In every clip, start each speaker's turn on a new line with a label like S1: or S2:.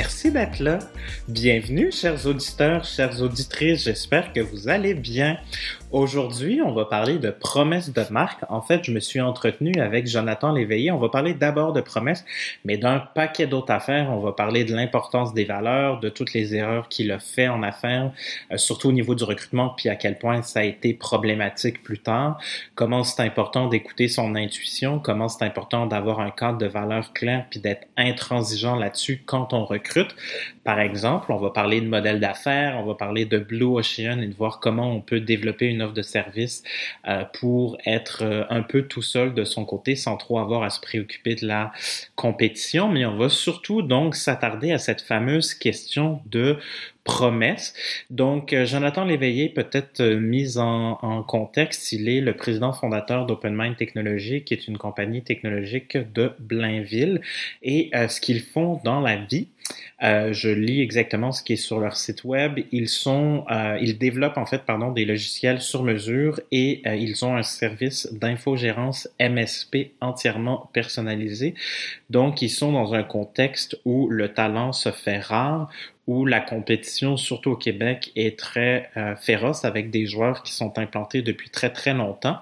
S1: Merci d'être là. Bienvenue, chers auditeurs, chères auditrices. J'espère que vous allez bien. Aujourd'hui, on va parler de promesses de marque. En fait, je me suis entretenu avec Jonathan Léveillé. On va parler d'abord de promesses, mais d'un paquet d'autres affaires. On va parler de l'importance des valeurs, de toutes les erreurs qu'il a fait en affaires, euh, surtout au niveau du recrutement, puis à quel point ça a été problématique plus tard. Comment c'est important d'écouter son intuition, comment c'est important d'avoir un cadre de valeurs clair, puis d'être intransigeant là-dessus quand on recrute. Par exemple, on va parler de modèle d'affaires, on va parler de Blue Ocean et de voir comment on peut développer une offre de service euh, pour être euh, un peu tout seul de son côté sans trop avoir à se préoccuper de la compétition. Mais on va surtout donc s'attarder à cette fameuse question de promesse. Donc, euh, Jonathan Léveillé, peut-être mis en, contexte, il est le président fondateur d'OpenMind Technologies, qui est une compagnie technologique de Blainville. Et ce qu'ils font dans la vie, euh, je lis exactement ce qui est sur leur site web. Ils sont, euh, ils développent en fait, pardon, des logiciels sur mesure et euh, ils ont un service d'infogérance MSP entièrement personnalisé. Donc, ils sont dans un contexte où le talent se fait rare, où la compétition, surtout au Québec, est très euh, féroce avec des joueurs qui sont implantés depuis très très longtemps.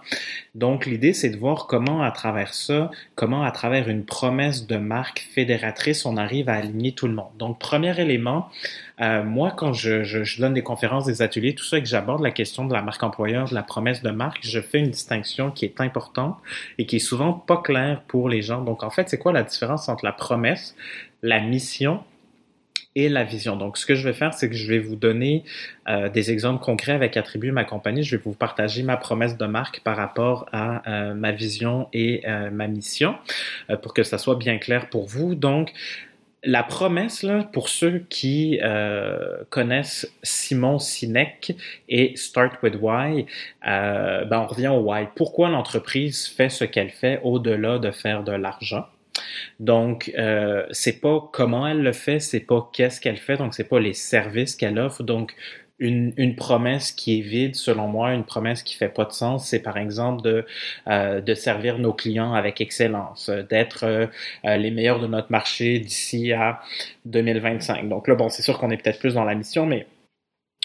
S1: Donc l'idée, c'est de voir comment à travers ça, comment à travers une promesse de marque fédératrice, on arrive à aligner tout le monde. Donc premier élément, euh, moi quand je, je, je, donne des conférences, des ateliers, tout ça, et que j'aborde la question de la marque employeur, de la promesse de marque, je fais une distinction qui est importante et qui est souvent pas claire pour les gens. Donc en fait, c'est quoi la différence entre la promesse, la mission et la vision. Donc, ce que je vais faire, c'est que je vais vous donner euh, des exemples concrets avec Attribut, ma compagnie. Je vais vous partager ma promesse de marque par rapport à euh, ma vision et euh, ma mission pour que ça soit bien clair pour vous. Donc, la promesse, là, pour ceux qui connaissent Simon Sinek et Start with Why, ben on revient au why. Pourquoi l'entreprise fait ce qu'elle fait au-delà de faire de l'argent? Donc, euh, c'est pas comment elle le fait, c'est pas qu'est-ce qu'elle fait, donc c'est pas les services qu'elle offre. Donc, une, une, promesse qui est vide, selon moi, une promesse qui fait pas de sens, c'est par exemple de, euh, de servir nos clients avec excellence, d'être euh, les meilleurs de notre marché d'ici à 2025. Donc là, bon, c'est sûr qu'on est peut-être plus dans la mission, mais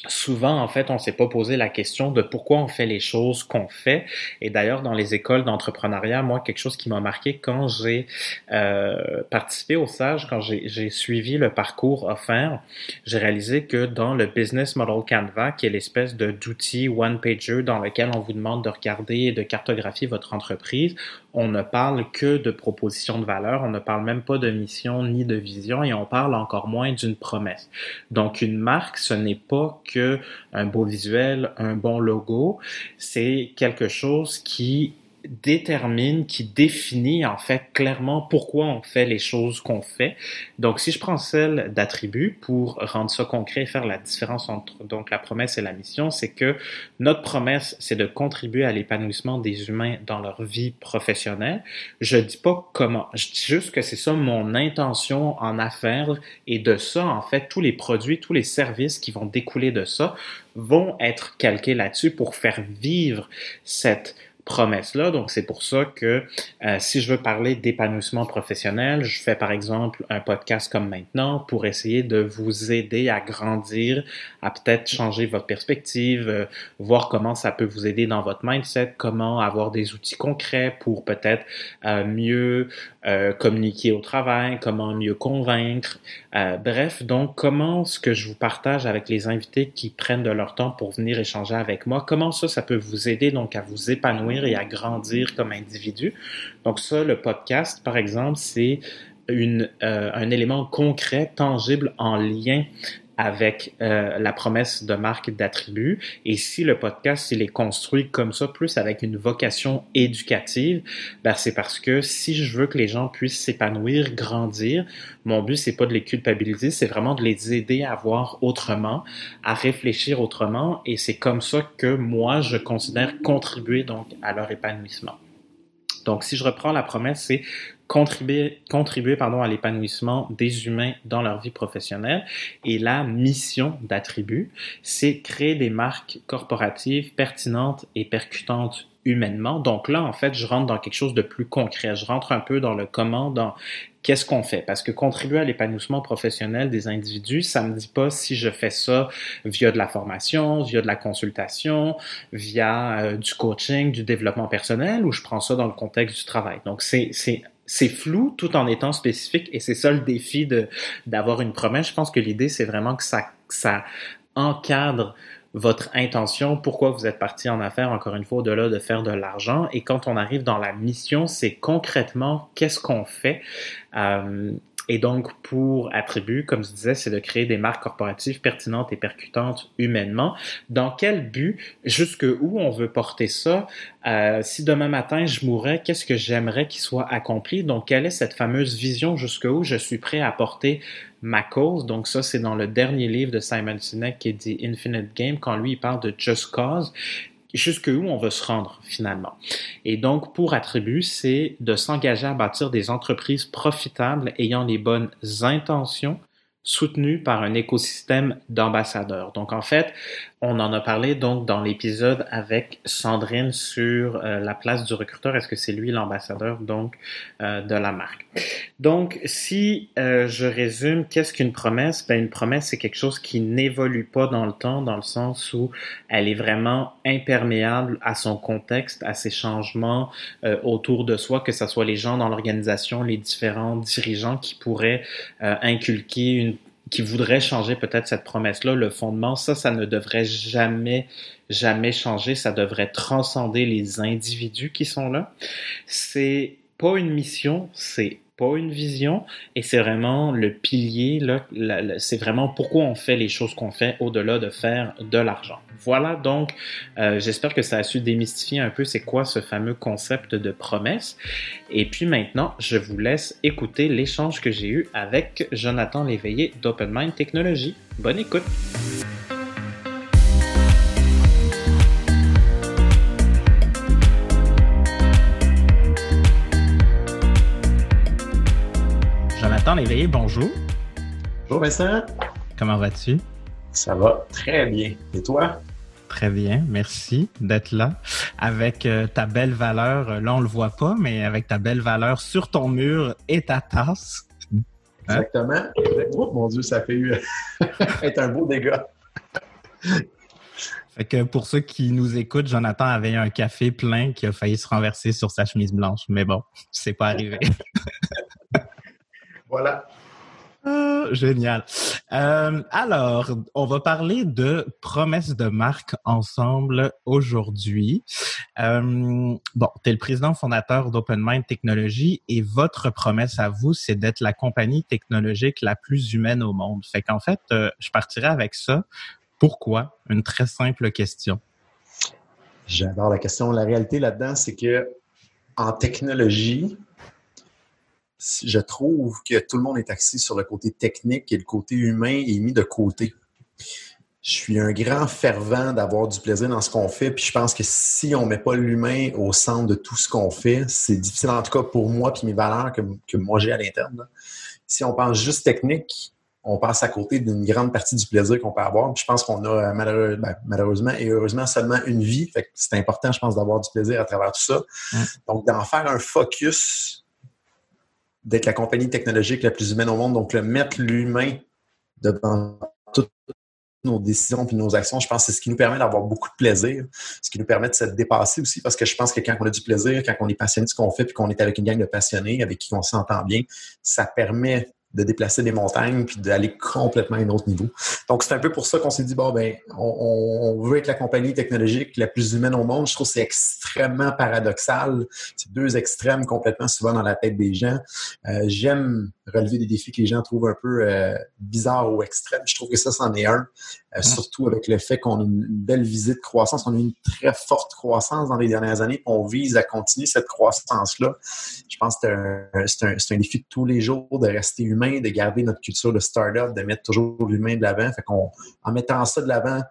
S1: souvent, en fait, on s'est pas posé la question de pourquoi on fait les choses qu'on fait. Et d'ailleurs, dans les écoles d'entrepreneuriat, moi, quelque chose qui m'a marqué quand j'ai euh, participé au SAGE, quand j'ai suivi le parcours offert, j'ai réalisé que dans le Business Model Canva, qui est l'espèce d'outil one-pager dans lequel on vous demande de regarder et de cartographier votre entreprise, on ne parle que de propositions de valeur, on ne parle même pas de mission ni de vision et on parle encore moins d'une promesse. Donc une marque, ce n'est pas que un beau visuel, un bon logo, c'est quelque chose qui détermine, qui définit en fait clairement pourquoi on fait les choses qu'on fait. Donc, si je prends celle d'attribut pour rendre ça concret et faire la différence entre donc la promesse et la mission, c'est que notre promesse, c'est de contribuer à l'épanouissement des humains dans leur vie professionnelle. Je dis pas comment, je dis juste que c'est ça mon intention en affaires et de ça, en fait, tous les produits, tous les services qui vont découler de ça vont être calqués là-dessus pour faire vivre cette promesse-là. Donc, c'est pour ça que euh, si je veux parler d'épanouissement professionnel, je fais par exemple un podcast comme maintenant pour essayer de vous aider à grandir, à peut-être changer votre perspective, euh, voir comment ça peut vous aider dans votre mindset, comment avoir des outils concrets pour peut-être euh, mieux communiquer au travail, comment mieux convaincre. bref, donc, comment ce que je vous partage avec les invités qui prennent de leur temps pour venir échanger avec moi, comment ça, ça peut vous aider donc à vous épanouir et à grandir comme individu. Donc ça, le podcast, par exemple, c'est une, euh, un élément concret, tangible, en lien avec euh, la promesse de marque d'attribut. Et si le podcast il est construit comme ça, plus avec une vocation éducative, ben c'est parce que si je veux que les gens puissent s'épanouir, grandir, mon but c'est pas de les culpabiliser, c'est vraiment de les aider à voir autrement, à réfléchir autrement. Et c'est comme ça que moi je considère contribuer donc à leur épanouissement. Donc, si je reprends la promesse, c'est contribuer, contribuer pardon, à l'épanouissement des humains dans leur vie professionnelle. Et la mission d'attribut, c'est créer des marques corporatives pertinentes et percutantes humainement. Donc là, en fait, je rentre dans quelque chose de plus concret. Je rentre un peu dans le comment, dans qu'est-ce qu'on fait. Parce que contribuer à l'épanouissement professionnel des individus, ça me dit pas si je fais ça via de la formation, via de la consultation, via euh, du coaching, du développement personnel, ou je prends ça dans le contexte du travail. Donc c'est c'est flou tout en étant spécifique et c'est ça le défi de d'avoir une promesse. Je pense que l'idée c'est vraiment que ça ça encadre votre intention, pourquoi vous êtes parti en affaires, encore une fois, au-delà de faire de l'argent. Et quand on arrive dans la mission, c'est concrètement qu'est-ce qu'on fait. Euh, et donc, pour attribut, comme je disais, c'est de créer des marques corporatives pertinentes et percutantes humainement. Dans quel but, jusque où on veut porter ça? Euh, si demain matin je mourrais, qu'est-ce que j'aimerais qu'il soit accompli? Donc, quelle est cette fameuse vision jusque où je suis prêt à porter ma cause? Donc, ça, c'est dans le dernier livre de Simon Sinek qui dit Infinite Game, quand lui, il parle de Just Cause jusqu'où on veut se rendre finalement. Et donc, pour attribut, c'est de s'engager à bâtir des entreprises profitables ayant les bonnes intentions soutenues par un écosystème d'ambassadeurs. Donc, en fait, on en a parlé donc dans l'épisode avec Sandrine sur euh, la place du recruteur. Est-ce que c'est lui l'ambassadeur donc euh, de la marque? Donc, si euh, je résume, qu'est-ce qu'une promesse? Ben une promesse c'est quelque chose qui n'évolue pas dans le temps, dans le sens où elle est vraiment imperméable à son contexte, à ses changements autour de soi, que ce soit les gens dans l'organisation, les différents dirigeants qui pourraient inculquer une qui voudrait changer peut-être cette promesse-là, le fondement, ça, ça ne devrait jamais, jamais changer. Ça devrait transcender les individus qui sont là. C'est pas une mission, c'est pas une vision et c'est vraiment le pilier c'est vraiment pourquoi on fait les choses qu'on fait au-delà de faire de l'argent. Voilà donc euh, j'espère que ça a su démystifier un peu c'est quoi ce fameux concept de promesse et puis maintenant je vous laisse écouter l'échange que j'ai eu avec Jonathan Léveillé d'Open Mind Technologies. Bonne écoute. Léveillé, bonjour.
S2: Bonjour Vincent.
S1: Comment vas-tu?
S2: Ça va très bien. Et toi?
S1: Très bien, merci d'être là avec euh, ta belle valeur. Euh, là, on le voit pas, mais avec ta belle valeur sur ton mur et ta tasse.
S2: Hein? Exactement. Oh mon Dieu, ça fait être un beau dégât.
S1: Fait que pour ceux qui nous écoutent, Jonathan avait un café plein qui a failli se renverser sur sa chemise blanche. Mais bon, c'est pas arrivé.
S2: Voilà.
S1: Ah, génial. Euh, alors, on va parler de promesses de marque ensemble aujourd'hui. Euh, bon, tu es le président fondateur d'Open Mind Technologies et votre promesse à vous, c'est d'être la compagnie technologique la plus humaine au monde. Fait qu'en fait, euh, je partirai avec ça. Pourquoi? Une très simple question.
S2: J'adore la question. La réalité là-dedans, c'est que en technologie, je trouve que tout le monde est axé sur le côté technique et le côté humain est mis de côté. Je suis un grand fervent d'avoir du plaisir dans ce qu'on fait, puis je pense que si on ne met pas l'humain au centre de tout ce qu'on fait, c'est difficile, en tout cas pour moi puis mes valeurs que, que moi j'ai à l'interne. Si on pense juste technique, on passe à côté d'une grande partie du plaisir qu'on peut avoir. Puis je pense qu'on a ben, malheureusement et heureusement seulement une vie. Fait que c'est important, je pense, d'avoir du plaisir à travers tout ça. Donc, d'en faire un focus d'être la compagnie technologique la plus humaine au monde. Donc, le mettre l'humain devant toutes nos décisions et nos actions, je pense que c'est ce qui nous permet d'avoir beaucoup de plaisir, ce qui nous permet de se dépasser aussi, parce que je pense que quand on a du plaisir, quand on est passionné de ce qu'on fait, puis qu'on est avec une gang de passionnés avec qui on s'entend bien, ça permet de déplacer des montagnes puis d'aller complètement à un autre niveau. Donc, c'est un peu pour ça qu'on s'est dit, bon, ben, on, veut être la compagnie technologique la plus humaine au monde. Je trouve que c'est extrêmement paradoxal. C'est deux extrêmes complètement souvent dans la tête des gens. Euh, j'aime relever des défis que les gens trouvent un peu euh, bizarres ou extrêmes. Je trouve que ça, c'en est un. Euh, surtout avec le fait qu'on a une belle visite de croissance. On a eu une très forte croissance dans les dernières années. On vise à continuer cette croissance-là. Je pense que c'est un, un, défi de tous les jours de rester humain, de garder notre culture de start-up, de mettre toujours l'humain de l'avant. Fait qu'on, en mettant ça de l'avant,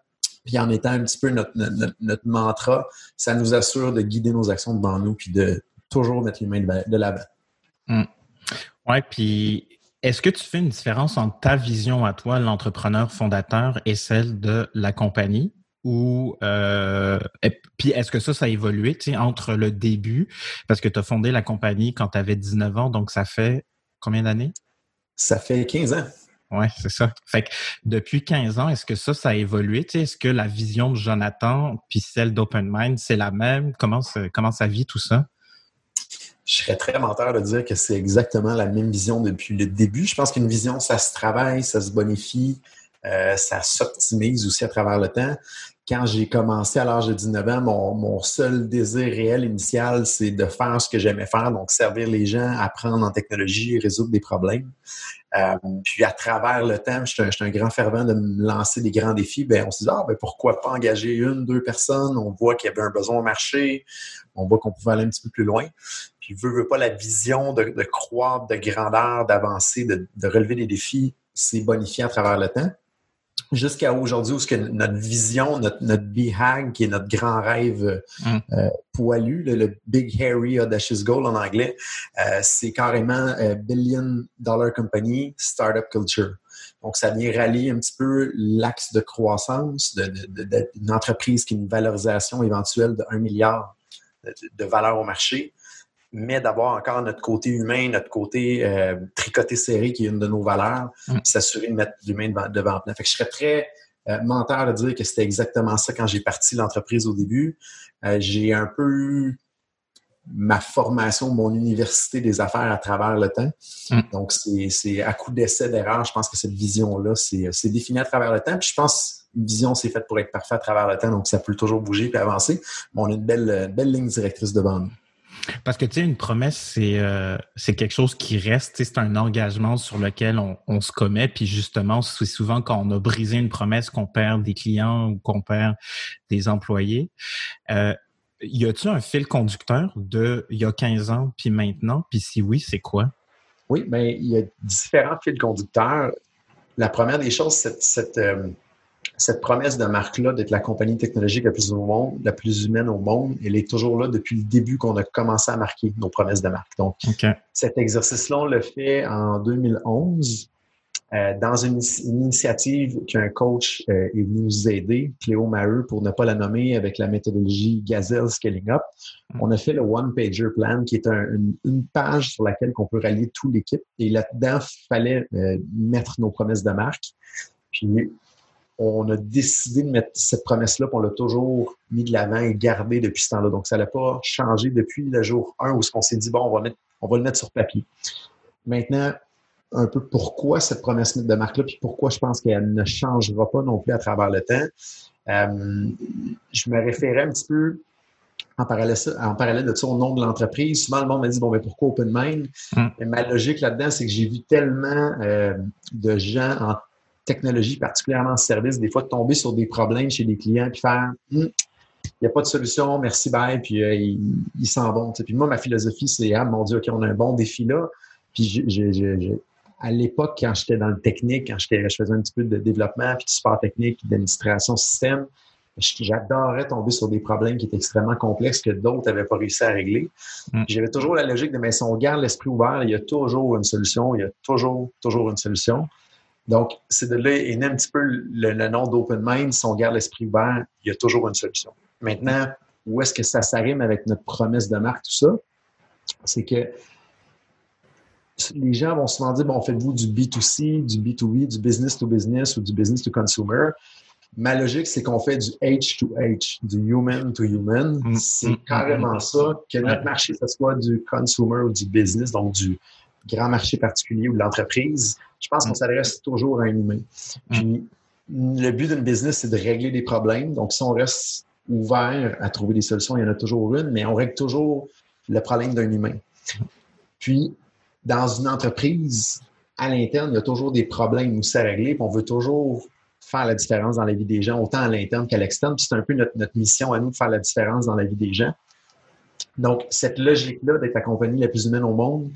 S2: puis en étant un petit peu notre, notre, mantra, ça nous assure de guider nos actions devant nous, puis de toujours mettre l'humain de l'avant.
S1: Hum. Ouais, puis est-ce que tu fais une différence entre ta vision à toi, l'entrepreneur fondateur, et celle de la compagnie? ou euh, puis est-ce que ça, ça a évolué entre le début, parce que tu as fondé la compagnie quand tu avais 19 ans, donc ça fait combien d'années?
S2: Ça fait 15 ans.
S1: Oui, c'est ça. Fait que depuis 15 ans, est-ce que ça, ça a évolué? Est-ce que la vision de Jonathan puis celle d'Open Mind, c'est la même? Comment, comment ça vit tout ça?
S2: Je serais très menteur de dire que c'est exactement la même vision depuis le début. Je pense qu'une vision, ça se travaille, ça se bonifie, euh, ça s'optimise aussi à travers le temps. Quand j'ai commencé à l'âge de 19 ans, mon, seul désir réel initial, c'est de faire ce que j'aimais faire, donc servir les gens, apprendre en technologie, résoudre des problèmes. Euh, puis à travers le temps, je suis un, grand fervent de me lancer des grands défis. Ben, on se dit, ah, ben, pourquoi pas engager une, deux personnes? On voit qu'il y avait un besoin au marché. On voit qu'on pouvait aller un petit peu plus loin. Puis, veut, veut pas la vision de, de croître, de grandeur, d'avancer, de, de, relever des défis, c'est bonifié à travers le temps jusqu'à aujourd'hui où ce que notre vision, notre, notre BHAG, qui est notre grand rêve mm. euh, poilu, le, Big Hairy Audacious Goal en anglais, euh, c'est carrément euh, Billion Dollar Company Startup Culture. Donc, ça vient rallier un petit peu l'axe de croissance d'une entreprise qui a une valorisation éventuelle de 1 milliard de valeur au marché mais d'avoir encore notre côté humain, notre côté euh, tricoté serré qui est une de nos valeurs, mm. s'assurer de mettre l'humain devant, devant Fait que je serais très euh, menteur de dire que c'était exactement ça quand j'ai parti l'entreprise au début. Euh, j'ai un peu eu ma formation, mon université des affaires à travers le temps. Mm. Donc, c'est à coup d'essai, d'erreur, je pense que cette vision-là, c'est défini à travers le temps. Puis je pense une vision, c'est faite pour être parfait à travers le temps, donc ça peut toujours bouger et avancer. Mais on a une belle, belle ligne directrice devant nous.
S1: Parce que, tu sais, une promesse, c'est euh, quelque chose qui reste, c'est un engagement sur lequel on, on, se commet. Puis justement, c'est souvent quand on a brisé une promesse qu'on perd des clients ou qu'on perd des employés. Euh, y a-t-il un fil conducteur de il y a 15 ans puis maintenant? Puis si oui, c'est quoi?
S2: Oui, bien, il y a différents fils conducteurs. La première des choses, c'est cette, euh, cette promesse de marque-là d'être la compagnie technologique la plus, au monde, la plus humaine au monde, elle est toujours là depuis le début qu'on a commencé à marquer nos promesses de marque. Donc, cet exercice-là, on l'a fait en 2011 euh, dans une, initiative qu'un coach euh, est venu nous aider, Cléo Maheu, pour ne pas la nommer, avec la méthodologie Gazelle Scaling Up. Mm. On a fait le One Pager Plan, qui est une, page sur laquelle on peut rallier toute l'équipe. Et là-dedans, il fallait euh, mettre nos promesses de marque. Puis on a décidé de mettre cette promesse-là, puis on l'a toujours mis de l'avant et gardé depuis ce temps-là. Donc, ça n'a pas changé depuis le jour 1 où on s'est dit, bon, on va, mettre, on va le mettre sur papier. Maintenant, un peu pourquoi cette promesse de marque-là, puis pourquoi je pense qu'elle ne changera pas non plus à travers le temps. Euh, je me référais un petit peu en parallèle, en parallèle de ça au nom de l'entreprise. Souvent, le monde m'a dit, bon, mais pourquoi Open Mind? Mm. ma logique là-dedans, c'est que j'ai vu tellement euh, de gens en technologie, particulièrement en service, des fois de tomber sur des problèmes chez des clients puis faire hmm, il n'y a pas de solution, merci, bye, puis euh, ils s'en vont. Puis moi, ma philosophie, c'est ah mon Dieu, OK, on a un bon défi là. Puis à l'époque, quand j'étais dans le technique, quand je faisais un petit peu de développement, puis de support technique, d'administration système, j'adorais tomber sur des problèmes qui étaient extrêmement complexes que d'autres n'avaient pas réussi à régler. Hmm. J'avais toujours la logique de mais si on garde l'esprit ouvert, il y a toujours une solution, il y a toujours, toujours une solution. Donc, c'est de là est né un petit peu le, nom d'Open Mind. Si on garde l'esprit ouvert, il y a toujours une solution. Maintenant, où est-ce que ça s'arrime avec notre promesse de marque, tout ça? C'est que les gens vont souvent dire, bon, faites-vous du B2C, du B2B, du business to business ou du business to consumer. Ma logique, c'est qu'on fait du H to H, du human to human. Mm, c'est carrément ça, que notre marché, ce soit du consumer ou du business, donc du grand marché particulier ou de l'entreprise, je pense qu'on mm. s'adresse toujours à un humain. Mm. Puis, le but d'une business, c'est de régler des problèmes. Donc, si on reste ouvert à trouver des solutions, il y en a toujours une, mais on règle toujours le problème d'un humain. Puis, dans une entreprise, à l'interne, il y a toujours des problèmes aussi à régler, puis on veut toujours faire la différence dans la vie des gens, autant à l'interne qu'à l'externe. c'est un peu notre, notre, mission à nous de faire la différence dans la vie des gens. Donc, cette logique-là d'être la compagnie la plus humaine au monde,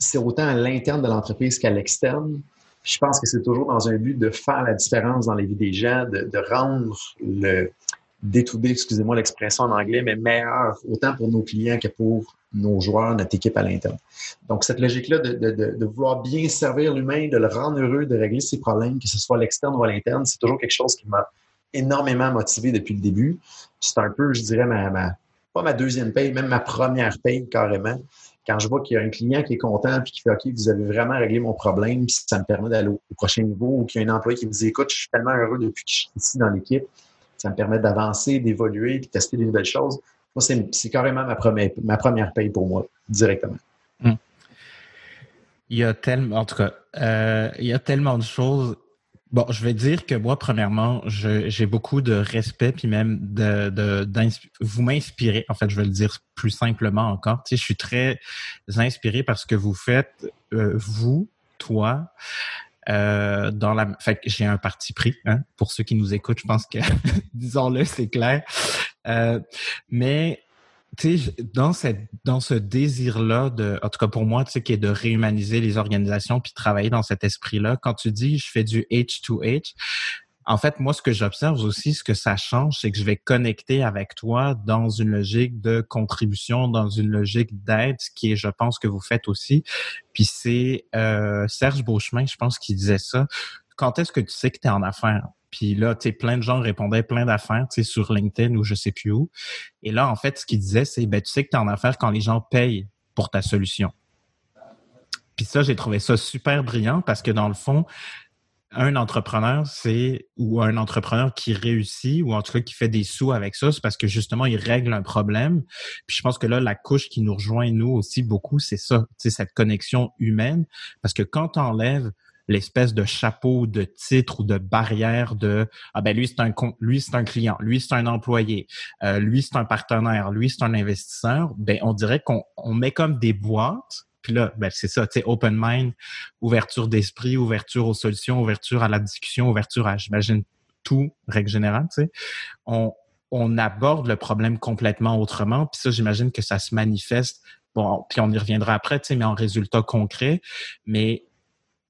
S2: c'est autant à l'interne de l'entreprise qu'à l'externe. Je pense que c'est toujours dans un but de faire la différence dans les vies des gens, de, rendre le d excusez-moi l'expression en anglais, mais meilleur autant pour nos clients que pour nos joueurs, notre équipe à l'interne. Donc, cette logique-là de, de, vouloir bien servir l'humain, de le rendre heureux, de régler ses problèmes, que ce soit à l'externe ou à l'interne, c'est toujours quelque chose qui m'a énormément motivé depuis le début. C'est un peu, je dirais, ma, pas ma deuxième paye, même ma première paye carrément. Quand je vois qu'il y a un client qui est content puis qui fait OK, vous avez vraiment réglé mon problème, puis ça me permet d'aller au, prochain niveau, ou qu'il y a un employé qui me dit Écoute, je suis tellement heureux depuis que je suis ici dans l'équipe, ça me permet d'avancer, d'évoluer, puis tester des nouvelles choses. Moi, c'est carrément ma première, ma première paye pour moi, directement. Hmm.
S1: Il y a tellement, en tout cas, euh, il y a tellement de choses Bon, je vais dire que moi, premièrement, j'ai beaucoup de respect, puis même de, de vous m'inspirez. En fait, je vais le dire plus simplement encore. Tu sais, je suis très inspiré par ce que vous faites, euh, vous, toi. Euh, dans la, fait j'ai un parti pris. Hein, pour ceux qui nous écoutent, je pense que, disons-le, c'est clair. Euh, mais dans cette, dans ce désir-là de, en tout cas pour moi, qui est de réhumaniser les organisations puis travailler dans cet esprit-là, quand tu dis je fais du H2H, en fait, moi, ce que j'observe aussi, ce que ça change, c'est que je vais connecter avec toi dans une logique de contribution, dans une logique d'aide, qui est, je pense, que vous faites aussi. Puis c'est euh, Serge Beauchemin, je pense, qui disait ça. Quand est-ce que tu sais que tu es en affaires? Puis là, tu sais, plein de gens répondaient plein d'affaires, tu sur LinkedIn ou je sais plus où. Et là, en fait, ce qu'ils disaient, c'est, ben, tu sais que tu es en affaires quand les gens payent pour ta solution. Puis ça, j'ai trouvé ça super brillant parce que dans le fond, un entrepreneur, c'est ou un entrepreneur qui réussit ou en tout cas qui fait des sous avec ça, c'est parce que justement il règle un problème. Puis je pense que là la couche qui nous rejoint nous aussi beaucoup, c'est ça, c'est cette connexion humaine parce que quand tu enlèves l'espèce de chapeau de titre ou de barrière de ah ben lui c'est un lui c'est un client, lui c'est un employé, euh, lui c'est un partenaire, lui c'est un investisseur, ben on dirait qu'on on met comme des boîtes puis là, ben c'est ça, tu sais, open mind, ouverture d'esprit, ouverture aux solutions, ouverture à la discussion, ouverture à, j'imagine, tout, règle générale, tu sais. On, on aborde le problème complètement autrement. Puis ça, j'imagine que ça se manifeste, bon, puis on y reviendra après, tu sais, mais en résultat concret. Mais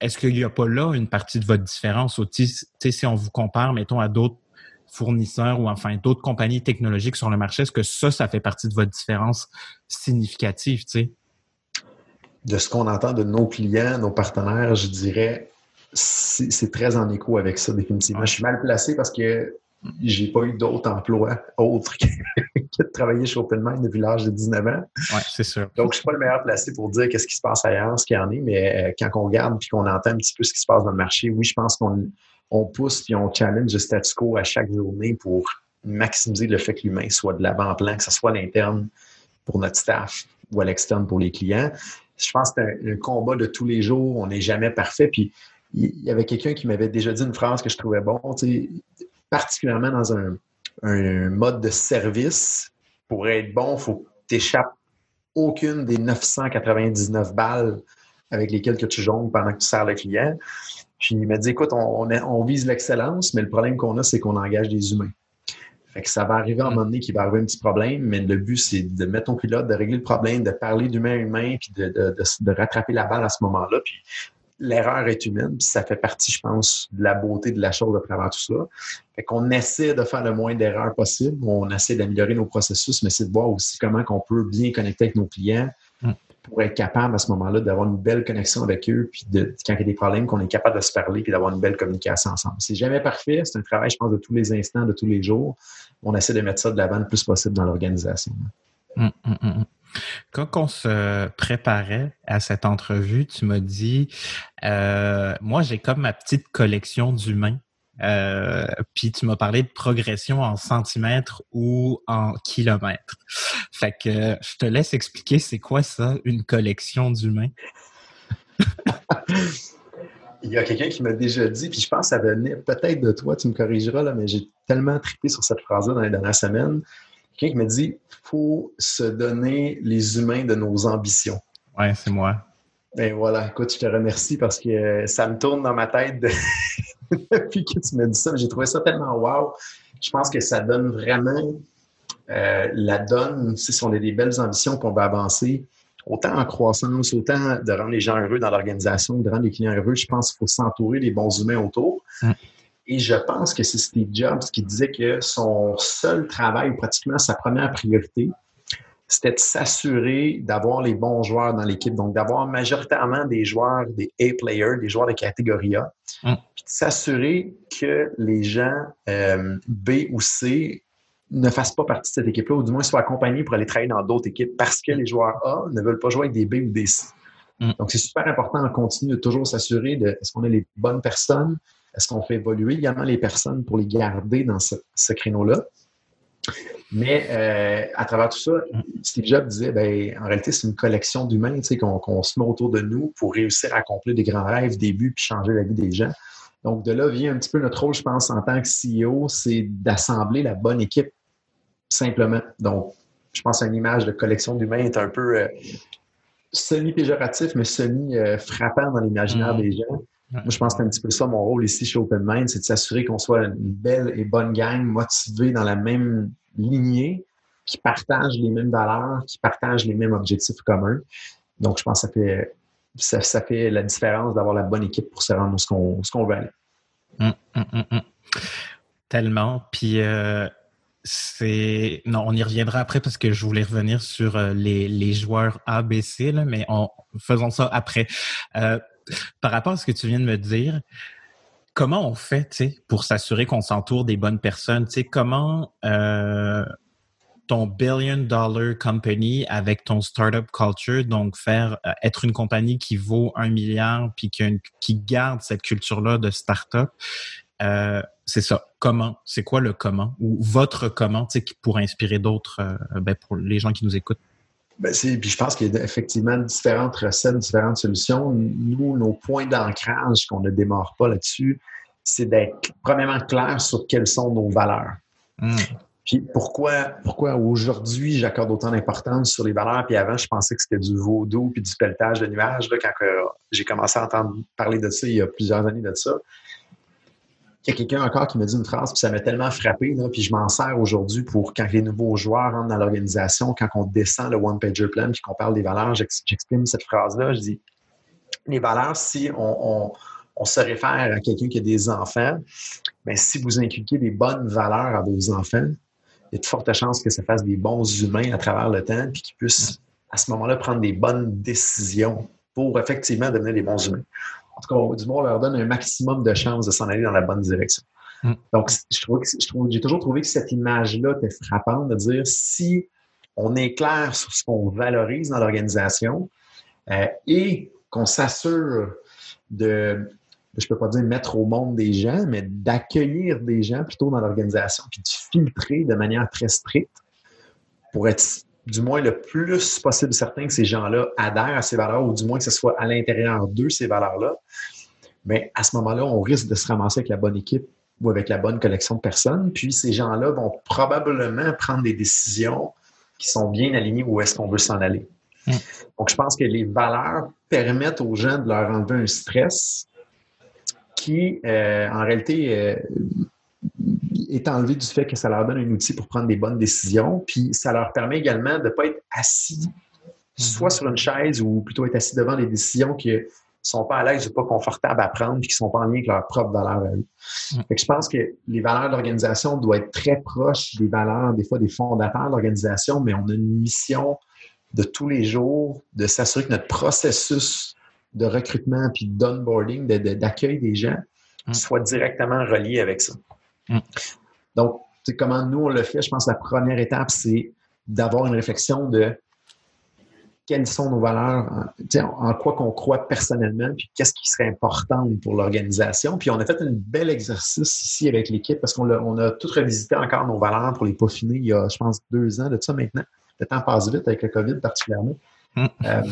S1: est-ce qu'il n'y a pas là une partie de votre différence aussi, si on vous compare, mettons, à d'autres fournisseurs ou enfin d'autres compagnies technologiques sur le marché, est-ce que ça, ça fait partie de votre différence significative, tu sais?
S2: De ce qu'on entend de nos clients, nos partenaires, je dirais, c'est très en écho avec ça, définitivement. Je suis mal placé parce que j'ai pas eu d'autres emplois autres que, de travailler chez OpenMind depuis l'âge de 19 ans.
S1: Oui, c'est sûr.
S2: Donc, je suis pas le meilleur placé pour dire qu'est-ce qui se passe ailleurs, ce qu'il y en est, mais euh, quand on regarde puis qu'on entend un petit peu ce qui se passe dans le marché, oui, je pense qu'on on pousse puis on challenge le statu quo à chaque journée pour maximiser le fait que l'humain soit de l'avant-plan, que ce soit à l'interne pour notre staff ou à l'externe pour les clients. Je pense que c'est un, combat de tous les jours. On n'est jamais parfait. Puis, il y avait quelqu'un qui m'avait déjà dit une phrase que je trouvais bon. Tu sais, particulièrement dans un, mode de service, pour être bon, il faut que tu échappes aucune des 999 balles avec lesquelles que tu jongles pendant que tu sers le client. Puis il m'a dit, écoute, on, on, vise l'excellence, mais le problème qu'on a, c'est qu'on engage des humains. Fait que ça va arriver à un moment donné qu'il va arriver un petit problème, mais le but, c'est de mettre ton pilote, de régler le problème, de parler d'humain à humain, puis de, de, de, rattraper la balle à ce moment-là. Puis l'erreur est humaine, puis ça fait partie, je pense, de la beauté de la chose de travers tout ça. Fait qu'on essaie de faire le moins d'erreurs possible, on essaie d'améliorer nos processus, mais c'est de voir aussi comment on peut bien connecter avec nos clients mm. pour être capable à ce moment-là d'avoir une belle connexion avec eux, puis de, quand il y a des problèmes, qu'on est capable de se parler puis d'avoir une belle communication ensemble. C'est jamais parfait, c'est un travail, je pense, de tous les instants, de tous les jours. On essaie de mettre ça de l'avant le plus possible dans l'organisation.
S1: Mm, mm, quand on se préparait à cette entrevue, tu m'as dit, euh, moi j'ai comme ma petite collection d'humains. Euh, puis tu m'as parlé de progression en centimètres ou en kilomètres. Fait que je te laisse expliquer c'est quoi ça, une collection d'humains.
S2: Il y a quelqu'un qui m'a déjà dit, puis je pense que ça venait peut-être de toi, tu me corrigeras, là, mais j'ai tellement trippé sur cette phrase-là dans les dernières semaines quelqu'un qui me dit faut se donner les humains de nos ambitions.
S1: Ouais, c'est moi.
S2: Ben voilà, écoute, je te remercie parce que ça me tourne dans ma tête depuis que tu m'as dit ça. J'ai trouvé ça tellement wow. Je pense que ça donne vraiment euh, la donne, si on a des belles ambitions qu'on va avancer, autant en croissance, autant de rendre les gens heureux dans l'organisation, de rendre les clients heureux, je pense qu'il faut s'entourer des bons humains autour. Mm. Et je pense que c'est Steve Jobs qui disait que son seul travail, ou pratiquement sa première priorité, c'était de s'assurer d'avoir les bons joueurs dans l'équipe, donc d'avoir majoritairement des joueurs, des A-players, des joueurs de catégorie A, mm. puis de s'assurer que les gens euh, B ou C ne fassent pas partie de cette équipe-là, ou du moins soient accompagnés pour aller travailler dans d'autres équipes parce que les joueurs A ne veulent pas jouer avec des B ou des C. Mm. Donc, c'est super important de continuer de toujours s'assurer de est-ce qu'on a les bonnes personnes, est-ce qu'on fait évoluer également les personnes pour les garder dans ce, créneau-là? Mais euh, à travers tout ça, Steve Jobs disait, ben, en réalité, c'est une collection d'humains qu'on se met autour de nous pour réussir à accomplir des grands rêves, des buts, puis changer la vie des gens. Donc, de là vient un petit peu notre rôle, je pense, en tant que CEO, c'est d'assembler la bonne équipe, simplement. Donc, je pense qu'une image de collection d'humains est un peu euh, semi-péjoratif, mais semi-frappant dans l'imaginaire mmh. des gens. Moi, je pense que c'est un petit peu ça mon rôle ici chez Open Mind, c'est de s'assurer qu'on soit une belle et bonne gang motivée dans la même lignée, qui partage les mêmes valeurs, qui partage les mêmes objectifs communs. Donc, je pense que ça fait, ça, fait la différence d'avoir la bonne équipe pour se rendre où ce qu'on veut aller.
S1: Hum, hum, hum, Tellement. Puis, euh, c'est. Non, on y reviendra après parce que je voulais revenir sur euh, les, les joueurs ABC, là, mais en faisons ça après. Euh, par rapport à ce que tu viens de me dire, comment on fait pour s'assurer qu'on s'entoure des bonnes personnes? comment euh, ton billion dollar company avec ton startup culture, donc faire euh, être une compagnie qui vaut un milliard puis qui, garde cette culture-là de startup, euh, c'est ça. Comment? C'est quoi le comment? Ou votre comment, pourrait inspirer d'autres, ben, pour les gens qui nous écoutent?
S2: Ben, puis je pense qu'il y a effectivement différentes recettes, différentes solutions. Nous, nos points d'ancrage qu'on ne démarre pas là-dessus, c'est d'être premièrement clair sur quelles sont nos valeurs. Hmm. Puis pourquoi, pourquoi aujourd'hui j'accorde autant d'importance sur les valeurs, puis avant je pensais que c'était du vaudou puis du pelletage de nuages, là, quand j'ai commencé à entendre parler de ça il y a plusieurs années de ça. Il y a quelqu'un encore qui me dit une phrase, puis ça m'a tellement frappé, puis je m'en sers aujourd'hui pour quand les nouveaux joueurs rentrent dans l'organisation, quand on descend le one-pager plan, puis qu'on parle des valeurs, j'exprime cette phrase-là, je dis, les valeurs, si on, se réfère à quelqu'un qui a des enfants, bien, si vous inculquez des bonnes valeurs à vos enfants, il y a de fortes chances que ça fasse des bons humains à travers le temps, puis qu'ils puissent, à ce moment-là, prendre des bonnes décisions pour effectivement devenir des bons humains en tout cas, du moins, on leur donne un maximum de chances de s'en aller dans la bonne direction. Mm. Donc, je trouve, j'ai toujours trouvé que cette image-là était frappante de dire si on est clair sur ce qu'on valorise dans l'organisation euh, et qu'on s'assure de, je peux pas dire mettre au monde des gens, mais d'accueillir des gens plutôt dans l'organisation, puis de filtrer de manière très stricte pour être du moins le plus possible certain que ces gens-là adhèrent à ces valeurs, ou du moins que ce soit à l'intérieur d'eux, ces valeurs-là, mais à ce moment-là, on risque de se ramasser avec la bonne équipe ou avec la bonne collection de personnes. Puis ces gens-là vont probablement prendre des décisions qui sont bien alignées où est-ce qu'on veut s'en aller. Mm. Donc, je pense que les valeurs permettent aux gens de leur enlever un stress qui, euh, en réalité, euh, est enlevé du fait que ça leur donne un outil pour prendre des bonnes décisions, puis ça leur permet également de ne pas être assis soit mhm. sur une chaise ou plutôt être assis devant des décisions qui ne sont pas à l'aise ou pas confortables à prendre puis qui ne sont pas en lien avec leurs propres valeurs à eux. Je pense que les valeurs d'organisation doivent être très proches des valeurs, des fois des fondateurs de l'organisation, mais on a une mission de tous les jours de s'assurer que notre processus de recrutement puis d'onboarding, d'accueil des gens, soit directement relié avec ça. Mm. Donc, comment nous, on le fait, je pense que la première étape, c'est d'avoir une réflexion de quelles sont nos valeurs, en, quoi qu'on croit personnellement, puis qu'est-ce qui serait important pour l'organisation. Puis on a fait un bel exercice ici avec l'équipe parce qu'on a, on a tout revisité encore nos valeurs pour les peaufiner il y a, je pense, deux ans de ça maintenant. Le temps passe vite avec le COVID particulièrement. Mm. Euh,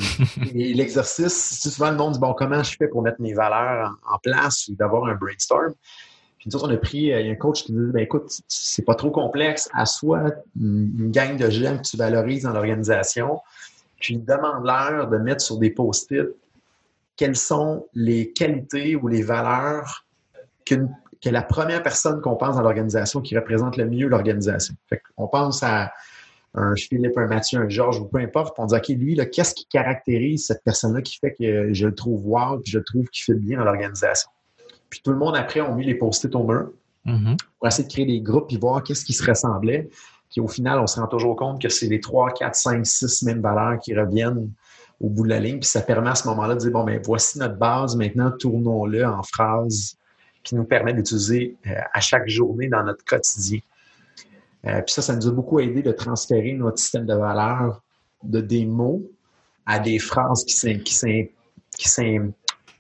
S2: et l'exercice, souvent le monde dit, bon, comment je fais pour mettre mes valeurs en place ou d'avoir un brainstorm? Puis nous on a pris, euh, il y a un coach qui dit, ben écoute, c'est pas trop complexe, assois une, gang de gens que tu valorises dans l'organisation, puis demande-leur de mettre sur des post-it quelles sont les qualités ou les valeurs que la première personne qu'on pense dans l'organisation qui représente le mieux l'organisation. On pense à un Philippe, un Mathieu, un Georges ou peu importe, on dit OK, lui, qu'est-ce qui caractérise cette personne-là qui fait que je le trouve wow, puis je le trouve qui fait bien dans l'organisation? Puis tout le monde après ont mis les post-it au mur mm-hmm. pour essayer de créer des groupes et voir qu'est-ce qui se ressemblait. Puis au final, on se rend toujours compte que c'est les 3, 4, 5, 6 mêmes valeurs qui reviennent au bout de la ligne. Puis ça permet à ce moment-là de dire, bon, mais ben, voici notre base, maintenant tournons-le en phrases qui nous permet d'utiliser à chaque journée dans notre quotidien. puis ça, ça nous a beaucoup aidé de transférer notre système de valeurs de des mots à des phrases qui s'in,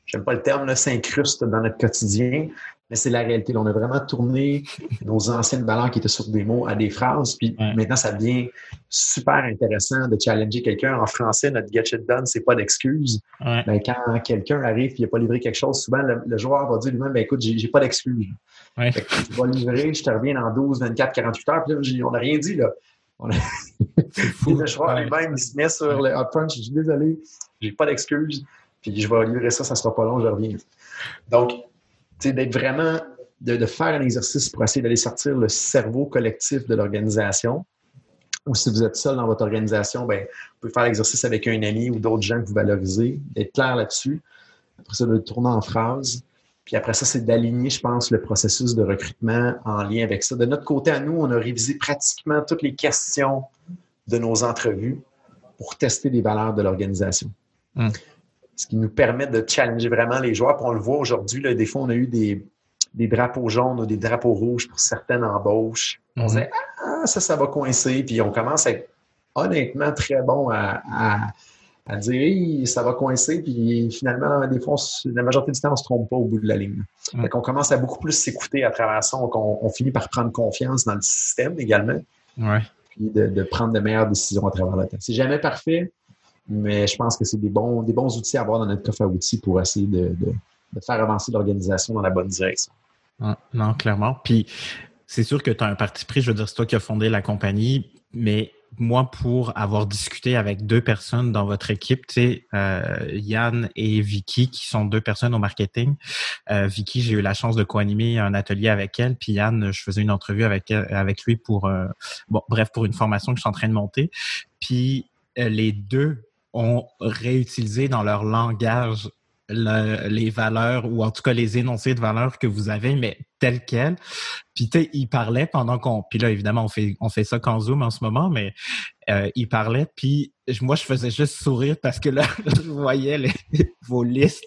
S2: j'aime pas le terme, s'incrustent dans notre quotidien, mais c'est la réalité. on a vraiment tourné nos anciennes valeurs qui étaient sur des mots à des phrases, puis maintenant, ça devient super intéressant de challenger quelqu'un. En français, notre get shit done, c'est pas d'excuse. Ben, quand quelqu'un arrive et il n'a pas livré quelque chose, souvent, le, joueur va dire lui-même, ben, écoute, j'ai pas d'excuse. Ouais. Tu vas livrer, je te reviens dans 12, 24, 48 heures, puis là, on n'a rien dit, là. On a... fou. le joueur lui-même, il se met sur le hot punch, je suis désolé, j'ai pas d'excuse, puis je vais livrer ça, ça sera pas long, je reviens. Donc, d'être vraiment, de, faire un exercice pour essayer d'aller sortir le cerveau collectif de l'organisation. Ou si vous êtes seul dans votre organisation, ben, vous pouvez faire l'exercice avec un ami ou d'autres gens que vous valorisez, d'être clair là-dessus. Après ça, de le tourner en phrase. Puis après ça, c'est d'aligner, je pense, le processus de recrutement en lien avec ça. De notre côté, à nous, on a révisé pratiquement toutes les questions de nos entrevues pour tester les valeurs de l'organisation. Hum ce qui nous permet de challenger vraiment les joueurs. Puis on le voit aujourd'hui, des fois, on a eu des, drapeaux jaunes ou des drapeaux rouges pour certaines embauches. On mhm. disait, ah, ça, ça va coincer. Puis on commence à être honnêtement très bon à, dire, ça va coincer. Puis finalement, des fois, la majorité du temps, on ne se trompe pas au bout de la ligne. Donc, on commence à beaucoup plus s'écouter à travers ça. Donc, on, finit par prendre confiance dans le système également.
S1: Ouais.
S2: Puis de, de, prendre de meilleures décisions à travers le temps. C'est jamais parfait, mais je pense que c'est des bons, des bons outils à avoir dans notre coffre à outils pour essayer de, faire avancer l'organisation dans la bonne direction.
S1: Ah, non, clairement. Puis c'est sûr que tu as un parti pris, je veux dire, c'est toi qui as fondé la compagnie, mais moi, pour avoir discuté avec deux personnes dans votre équipe, tu sais, euh, Yann et Vicky, qui sont deux personnes au marketing. Euh, Vicky, j'ai eu la chance de co-animer un atelier avec elle, puis Yann, je faisais une entrevue avec avec lui pour, euh, bon, bref, pour une formation que je suis en train de monter. Puis les deux ont réutilisé dans leur langage les valeurs ou en tout cas les énoncés de valeurs que vous avez, mais telles quelles. Puis tu sais, ils parlaient pendant qu'on. Puis là, évidemment, on fait on fait ça qu'en zoom en ce moment, mais euh, ils parlaient. Puis moi, je faisais juste sourire parce que là, je voyais vos listes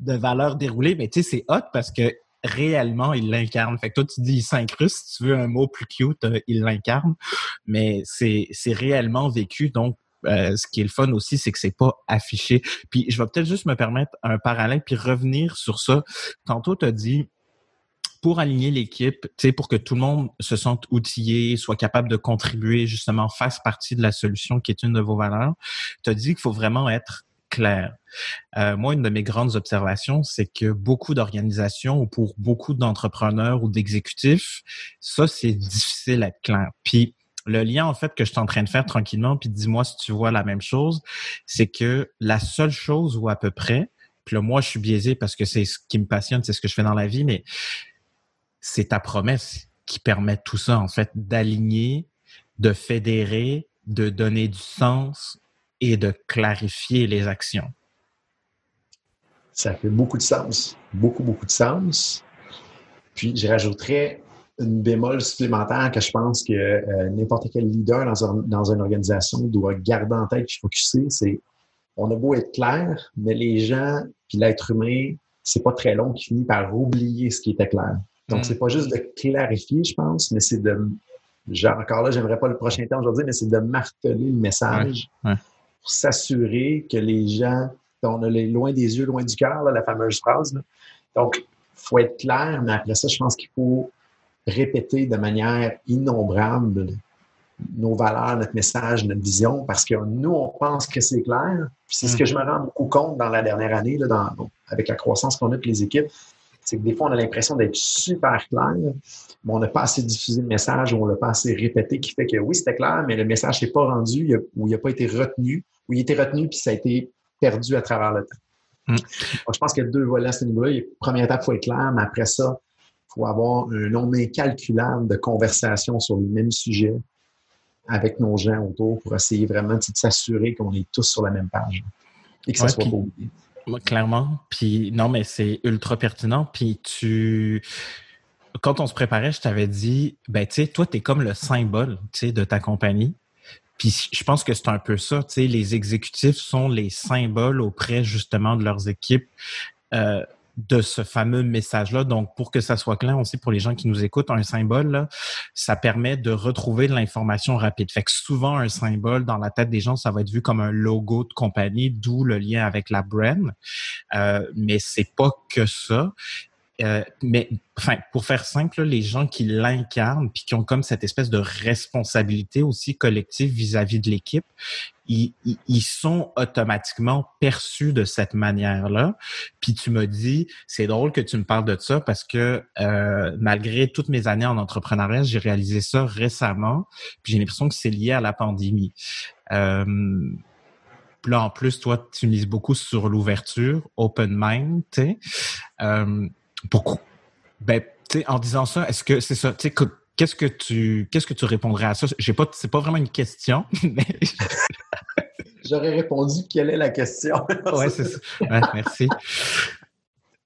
S1: de valeurs déroulées. Mais tu sais, c'est hot parce que réellement, ils l'incarnent. Fait que toi, tu dis il s'incruste, si tu veux un mot plus cute, euh, il l'incarne. Mais c'est réellement vécu. Donc, euh, ce qui est le fun aussi, c'est que c'est pas affiché. Puis je vais peut-être juste me permettre un parallèle puis revenir sur ça. Tantôt, tu as dit pour aligner l'équipe, pour que tout le monde se sente outillé, soit capable de contribuer, justement, fasse partie de la solution qui est une de vos valeurs, tu as dit qu'il faut vraiment être clair. Euh, moi, une de mes grandes observations, c'est que beaucoup d'organisations ou pour beaucoup d'entrepreneurs ou d'exécutifs, ça, c'est difficile à être clair. Puis, le lien en fait que je suis en train de faire tranquillement, puis dis-moi si tu vois la même chose, c'est que la seule chose ou à peu près, puis là moi je suis biaisé parce que c'est ce qui me passionne, c'est ce que je fais dans la vie, mais c'est ta promesse qui permet tout ça en fait, d'aligner, de fédérer, de donner du sens et de clarifier les actions.
S2: Ça fait beaucoup de sens, beaucoup beaucoup de sens. Puis je rajouterais une bémol supplémentaire que je pense que euh, n'importe quel leader dans, dans, une organisation doit garder en tête, focuser, c'est on a beau être clair, mais les gens, puis l'être humain, c'est pas très long qui finit par oublier ce qui était clair. Donc, mm. c'est pas juste de clarifier, je pense, mais c'est de. Genre, encore là, j'aimerais pas le prochain terme aujourd'hui, mais c'est de marteler le message pour s'assurer que les gens, on a les loin des yeux, loin du cœur, la fameuse phrase. Donc, il faut être clair, mais après ça, je pense qu'il faut répéter de manière innombrable nos valeurs, notre message, notre vision, parce que nous, on pense que c'est clair. c'est ce que je me rends beaucoup compte dans la dernière année, là, dans, avec la croissance qu'on a avec les équipes, c'est que des fois, on a l'impression d'être super clair, mais on n'a pas assez diffusé le message ou on l'a pas assez répété, qui fait que oui, c'était clair, mais le message n'est pas rendu ou il n'a pas été retenu, ou il a été retenu puis ça a été perdu à travers le temps. Mm. je pense qu'il y a deux volets à ce niveau-là. Première étape, il faut être clair, mais après ça, faut avoir un nombre incalculable de conversations sur le même sujet avec nos gens autour pour essayer vraiment de s'assurer qu'on est tous sur la même page et que ça soit pas oublié.
S1: Clairement. Puis non, mais c'est ultra pertinent. Puis tu quand on se préparait, je t'avais dit, ben, tu sais, toi, tu es comme le symbole, tu sais, de ta compagnie. Puis je pense que c'est un peu ça, tu sais, les exécutifs sont les symboles auprès, justement, de leurs équipes. Euh, de ce fameux message-là. Donc, pour que ça soit clair aussi pour les gens qui nous écoutent, un symbole, ça permet de retrouver de l'information rapide. Fait que souvent, un symbole dans la tête des gens, ça va être vu comme un logo de compagnie, d'où le lien avec la brand. Euh, mais c'est pas que ça. Euh, mais enfin, pour faire simple, les gens qui l'incarnent puis qui ont comme cette espèce de responsabilité aussi collective vis-à-vis de l'équipe, ils, ils, sont automatiquement perçus de cette manière-là. Puis tu me dis, c'est drôle que tu me parles de ça parce que euh, malgré toutes mes années en entrepreneuriat, j'ai réalisé ça récemment. Puis j'ai l'impression que c'est lié à la pandémie. Euh, là, en plus, toi, tu mises beaucoup sur l'ouverture, open mind, tu. Euh, pourquoi? Ben, tu en disant ça, est-ce que c'est ça? Tu qu'est-ce que tu qu'est-ce que tu répondrais à ça? J'ai pas c'est pas vraiment une question, mais
S2: j'aurais répondu quelle est la question?
S1: ouais, c'est ça. merci.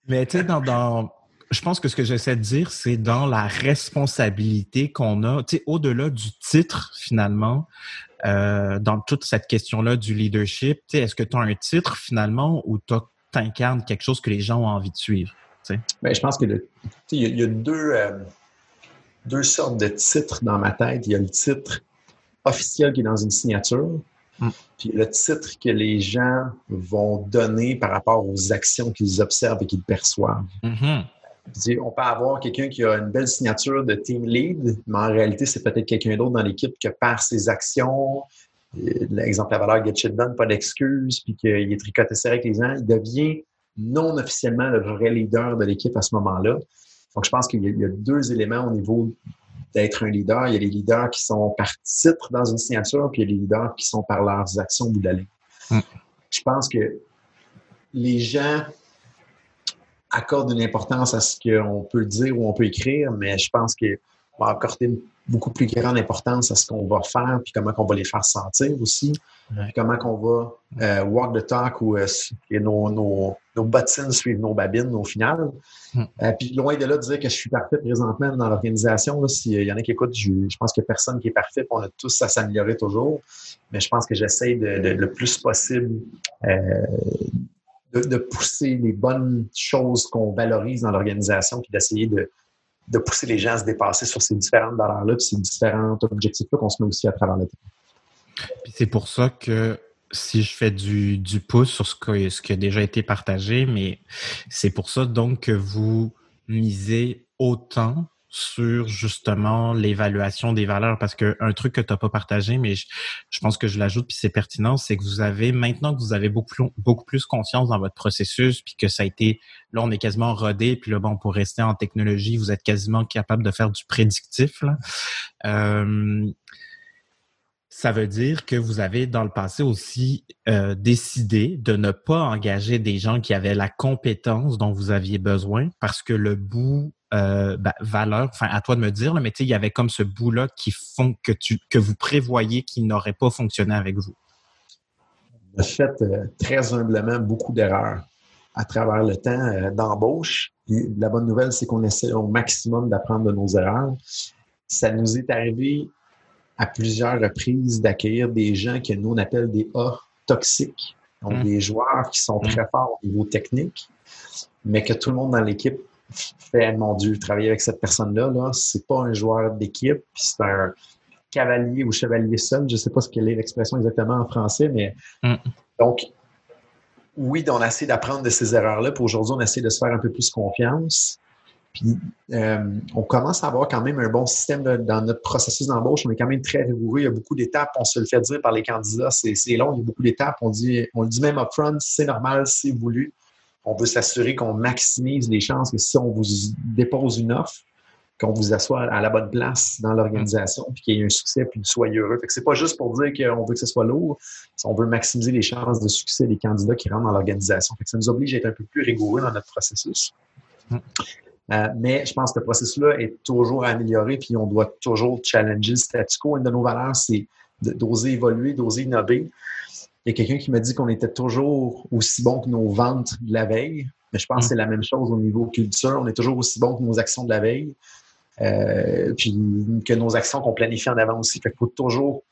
S1: Mais tu sais dans, dans je pense que ce que j'essaie de dire, c'est dans la responsabilité qu'on a, tu sais, au-delà du titre finalement, euh, dans toute cette question-là du leadership, tu sais, est-ce que tu as un titre finalement ou tu incarnes quelque chose que les gens ont envie de suivre?
S2: Ben, je pense que il y, a deux, euh, deux sortes de titres dans ma tête. Il y a le titre officiel qui est dans une signature, mm. puis le titre que les gens vont donner par rapport aux actions qu'ils observent et qu'ils perçoivent. Mm-hmm. On peut avoir quelqu'un qui a une belle signature de team lead, mais en réalité, c'est peut-être quelqu'un d'autre dans l'équipe que par ses actions, euh, l'exemple la valeur get shit done, pas d'excuses, puis qu'il est tricoté serré avec les gens, il devient non officiellement le vrai leader de l'équipe à ce moment-là. Donc, je pense qu'il y, a deux éléments au niveau d'être un leader. Il y a les leaders qui sont par titre dans une signature, puis il y a les leaders qui sont par leurs actions au bout de la ligne. Mm. Je pense que les gens accordent une importance à ce qu'on peut dire ou on peut écrire, mais je pense qu'on va accorder une beaucoup plus grande importance à ce qu'on va faire, puis comment on va les faire sentir aussi, comment qu'on va euh, walk the talk ou euh, nos, nos, nos, bottines suivent nos babines au final. Hmm. Euh, puis loin de là de dire que je suis parfait présentement dans l'organisation, s'il y en a qui écoutent, je, pense qu'il n'y a personne qui est parfait, on a tous à s'améliorer toujours, mais je pense que j'essaie de, le plus possible de, de, pousser les bonnes choses qu'on valorise dans l'organisation, puis d'essayer de de pousser les gens à se dépasser sur ces différentes valeurs-là, puis ces différents objectifs-là qu'on se met aussi à travers le temps.
S1: c'est pour ça que si je fais du, du pouce sur ce, ce qui a déjà été partagé, mais c'est pour ça donc que vous misez autant sur justement l'évaluation des valeurs parce que un truc que tu n'as pas partagé, mais je, pense que je l'ajoute puis c'est pertinent, c'est que vous avez maintenant que vous avez beaucoup plus, beaucoup plus confiance dans votre processus puis que ça a été là on est quasiment rodé puis là bon pour rester en technologie vous êtes quasiment capable de faire du prédictif là. Euh, ça veut dire que vous avez dans le passé aussi euh, décidé de ne pas engager des gens qui avaient la compétence dont vous aviez besoin parce que le bout euh, ben, valeur, enfin à toi de me dire, mais il y avait comme ce bout-là qui font que tu que vous prévoyez qu'il n'aurait pas fonctionné avec vous.
S2: On a fait euh, très humblement beaucoup d'erreurs à travers le temps d'embauche. la bonne nouvelle, c'est qu'on essaie au maximum d'apprendre de nos erreurs. Ça nous est arrivé à plusieurs reprises d'accueillir des gens que nous on appelle des A toxiques, donc mmh. des joueurs qui sont très forts au niveau technique, mais que tout le monde dans l'équipe fait, mon Dieu, travailler avec cette personne-là, -là, c'est pas un joueur d'équipe, c'est un cavalier ou chevalier seul. Je sais pas ce qu'elle est l'expression exactement en français, mais mm. donc, oui, on essaie d'apprendre de ces erreurs-là. Puis aujourd'hui, on essaie de se faire un peu plus confiance. Puis euh, on commence à avoir quand même un bon système dans notre processus d'embauche. On est quand même très rigoureux. Il y a beaucoup d'étapes. On se le fait dire par les candidats. C'est long, il y a beaucoup d'étapes. On on le dit même upfront, c'est normal, c'est voulu on veut s'assurer qu'on maximise les chances que si on vous dépose une offre, qu'on vous assoit à la bonne place dans l'organisation, puis qu'il y ait un succès, puis que soyez heureux. Fait que c'est pas juste pour dire qu'on veut que ce soit lourd, on veut maximiser les chances de succès des candidats qui rentrent dans l'organisation. Ça nous oblige à être un peu plus rigoureux dans notre processus. Mm. Euh, mais je pense que le processus-là est toujours amélioré, puis on doit toujours challenger le statu quo. Une de nos valeurs, c'est d'oser évoluer, d'oser innover. Il y a quelqu'un qui m'a dit qu'on était toujours aussi bon que nos ventes de la veille. Mais je pense que c'est la même chose au niveau culture. On est toujours aussi bon que nos actions de la veille. Euh, puis que nos actions qu'on planifie en avant aussi. Fait qu'il faut toujours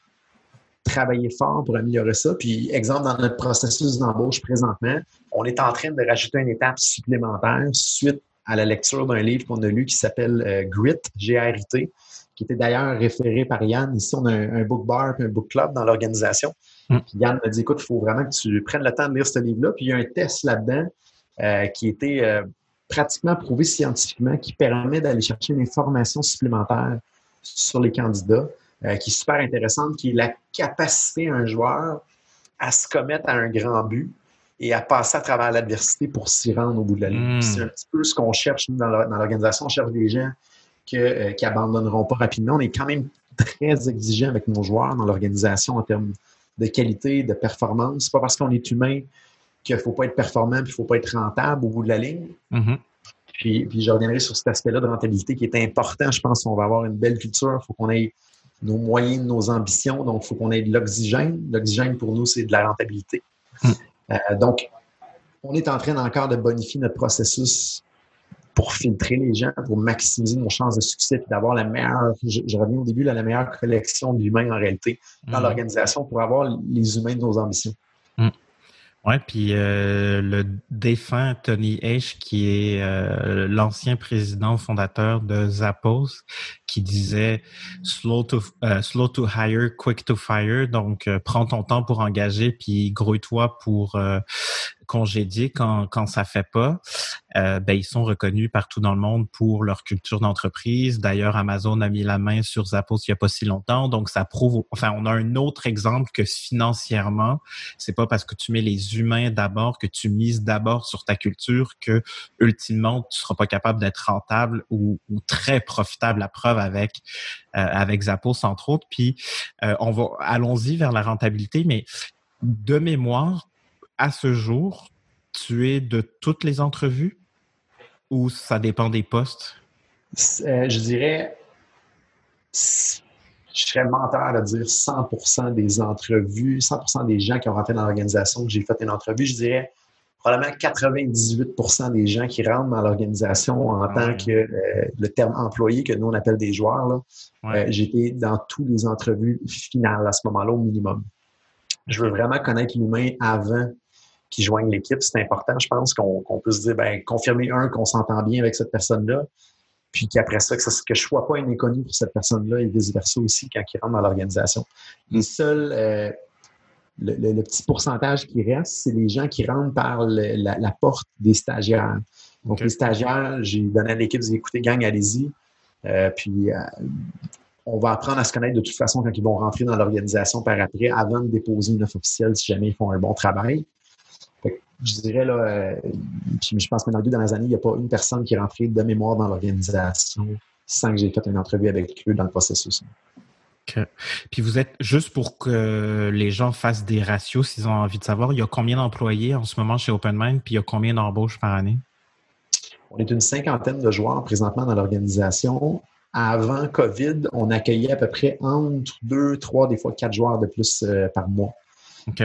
S2: travailler fort pour améliorer ça. Puis, exemple, dans notre processus d'embauche présentement, on est en train de rajouter une étape supplémentaire suite à la lecture d'un livre qu'on a lu qui s'appelle euh, Grit, G-R-I-T, qui était d'ailleurs référé par Yann. Ici, on a un, book bar et un book club dans l'organisation. Mm. Yann m'a dit, écoute, il faut vraiment que tu prennes le temps de lire ce livre-là. Puis il y a un test là-dedans euh, qui était euh, pratiquement prouvé scientifiquement, qui permet d'aller chercher une information supplémentaire sur les candidats, euh, qui est super intéressante, qui est la capacité d'un joueur à se commettre à un grand but et à passer à travers l'adversité pour s'y rendre au bout de la ligne. Mm. C'est un petit peu ce qu'on cherche dans l'organisation. On cherche des gens que, qui abandonneront pas rapidement. On est quand même très exigeant avec nos joueurs dans l'organisation en termes de qualité, de performance. C'est pas parce qu'on est humain qu'il ne faut pas être performant et qu'il ne faut pas être rentable au bout de la ligne.
S1: Mm-hmm.
S2: Puis, puis je reviendrai sur cet aspect-là de rentabilité qui est important. Je pense qu'on va avoir une belle culture. Il faut qu'on ait nos moyens, nos ambitions. Donc, il faut qu'on ait de l'oxygène. L'oxygène, pour nous, c'est de la rentabilité.
S1: Mm.
S2: Euh, donc, on est en train encore de bonifier notre processus pour filtrer les gens, pour maximiser nos chances de succès, puis d'avoir la meilleure, je, reviens au début, la meilleure collection d'humains en réalité dans mm. l'organisation pour avoir les humains de nos ambitions.
S1: Oui, puis euh, le défunt Tony H, qui est euh, l'ancien président fondateur de Zappos, qui disait slow to euh, slow to hire, quick to fire. Donc, prends ton temps pour engager, puis grouille-toi pour congédier quand, quand ça fait pas, euh, ben, ils sont reconnus partout dans le monde pour leur culture d'entreprise. D'ailleurs, Amazon a mis la main sur Zappos il y a pas si longtemps. Donc, ça prouve, enfin, on a un autre exemple que financièrement, c'est pas parce que tu mets les humains d'abord, que tu mises d'abord sur ta culture que, ultimement, tu seras pas capable d'être rentable ou, très profitable. La preuve avec, euh, avec Zappos, entre autres. Puis, euh, on va, allons-y vers la rentabilité, mais de mémoire, à ce jour, tu es de toutes les entrevues ou ça dépend des postes?
S2: Euh, je dirais, je serais menteur de dire 100% des entrevues, 100% des gens qui ont rentré dans l'organisation que j'ai fait une entrevue. Je dirais probablement 98% des gens qui rentrent dans l'organisation en tant que euh, le terme employé que nous on appelle des joueurs. Euh, j'étais dans toutes les entrevues finales à ce moment-là au minimum. Je veux vraiment connaître l'humain avant qui joignent l'équipe. C'est important, je pense, qu'on peut se dire, ben, confirmer un, qu'on s'entend bien avec cette personne-là, puis qu'après ça, que, ça, que je ne sois pas un inconnu pour cette personne-là et vice-versa aussi quand il rentre dans l'organisation. Les seuls, euh, le, petit pourcentage qui reste, c'est les gens qui rentrent par la, porte des stagiaires. Donc, les stagiaires, j'ai donné à l'équipe, écoutez, gang, allez-y. Euh, puis, euh, on va apprendre à se connaître de toute façon quand ils vont rentrer dans l'organisation par après, avant de déposer une offre officielle si jamais ils font un bon travail je dirais, là, euh, je pense que dans les deux dernières années, il n'y a pas une personne qui est rentrée de mémoire dans l'organisation sans que j'ai fait une entrevue avec eux dans le processus.
S1: Puis vous êtes, juste pour que les gens fassent des ratios s'ils ont envie de savoir, il y a combien d'employés en ce moment chez OpenMind, puis il y a combien d'embauches par année?
S2: On est une cinquantaine de joueurs présentement dans l'organisation. Avant COVID, on accueillait à peu près entre deux, trois, des fois quatre joueurs de plus euh, par mois.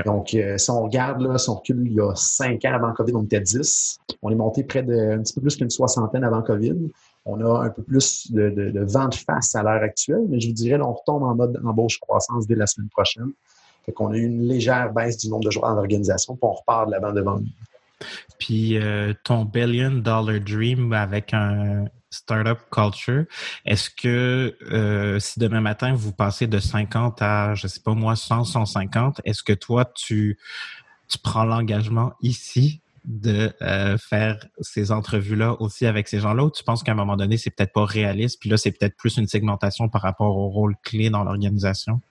S2: Donc, euh, si on regarde, là, si on recule il y a cinq ans avant COVID, on était 10. On est monté près de un petit peu plus qu'une soixantaine avant COVID. On a un peu plus de, de, vent de face à l'heure actuelle, mais je vous dirais, là, on retombe en mode embauche-croissance dès la semaine prochaine. Fait qu'on a eu une légère baisse du nombre de joueurs dans l'organisation, puis on repart de l'avant devant nous.
S1: Puis euh, ton billion dollar dream avec un, startup culture. Est-ce que euh, si demain matin vous passez de 50 à, je sais pas moi, 100, 150, est-ce que toi tu prends l'engagement ici de euh, faire ces entrevues-là aussi avec ces gens-là ou tu penses qu'à un moment donné, c'est peut-être pas réaliste, puis là, c'est peut-être plus une segmentation par rapport au rôle clé dans l'organisation?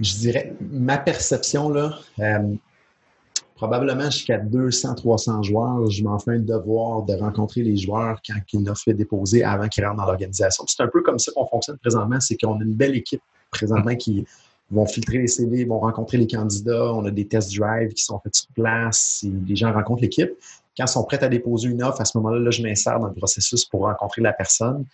S2: Je dirais, ma perception, là, euh, probablement jusqu'à 200, 300 joueurs, je m'en fais un devoir de rencontrer les joueurs quand ils l'ont fait déposer avant qu'ils rentrent dans l'organisation. C'est un peu comme ça qu'on fonctionne présentement, c'est qu'on a une belle équipe présentement qui vont filtrer les CV, vont rencontrer les candidats, on a des test drives qui sont faits sur place, les gens rencontrent l'équipe. Quand ils sont prêts à déposer une offre, à ce moment-là, là, je m'insère dans le processus pour rencontrer la personne.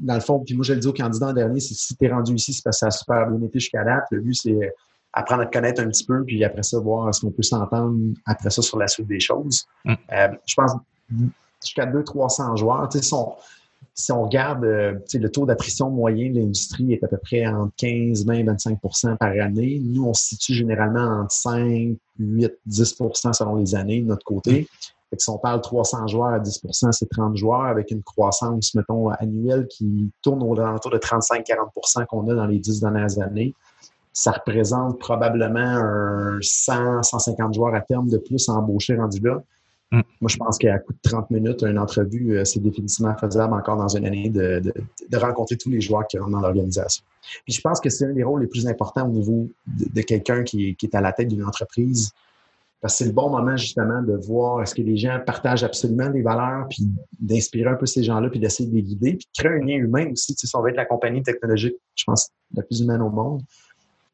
S2: Dans le fond, puis moi, je le dis au candidat en dernier, si tu es rendu ici, c'est parce que ça a super bien été jusqu'à date. Le but, c'est apprendre à te connaître un petit peu, puis après ça, voir ce qu'on peut s'entendre après ça sur la suite des choses.
S1: Mm.
S2: Euh, je pense jusqu'à 200-300 joueurs. Tu sais, si on regarde euh, le taux d'attrition moyen de l'industrie est à peu près entre 15, 20, 25% par année. Nous, on se situe généralement entre 5, 8, 10% selon les années de notre côté. Fait que si on parle 300 joueurs à 10% c'est 30 joueurs avec une croissance, mettons, annuelle qui tourne aux alentours de 35-40% qu'on a dans les 10 dernières années. Ça représente probablement un 100, 150 joueurs à terme de plus embauchés rendus là. Mm. Moi, je pense qu'à coup de 30 minutes, une entrevue, euh, c'est définitivement faisable encore dans une année de, rencontrer tous les joueurs qui rentrent dans l'organisation. Puis je pense que c'est un des rôles les plus importants au niveau de, quelqu'un qui, est à la tête d'une entreprise. Parce que c'est le bon moment justement de voir est-ce que les gens partagent absolument les valeurs, puis d'inspirer un peu ces gens-là, puis d'essayer de les guider, puis de créer un lien humain aussi. Tu sais, si on veut être la compagnie technologique, je pense, la plus humaine au monde,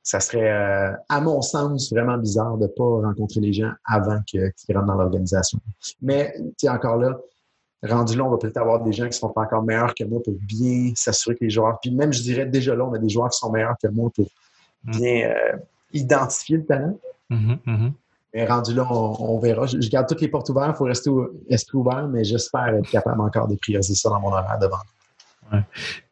S2: ça serait, euh, à mon sens, vraiment bizarre de ne pas rencontrer les gens avant qu'ils rentrent dans l'organisation. Mais, tu sais, encore là, rendu là, on va peut-être avoir des gens qui sont encore meilleurs que moi pour bien s'assurer que les joueurs, puis même, je dirais, déjà là, on a des joueurs qui sont meilleurs que moi pour bien euh, identifier le talent.
S1: Mm-hmm, mm-hmm.
S2: Mais rendu là, on, verra. Je, garde toutes les portes ouvertes, il faut rester, rester ouvert, mais j'espère être capable encore de prioriser ça dans mon horaire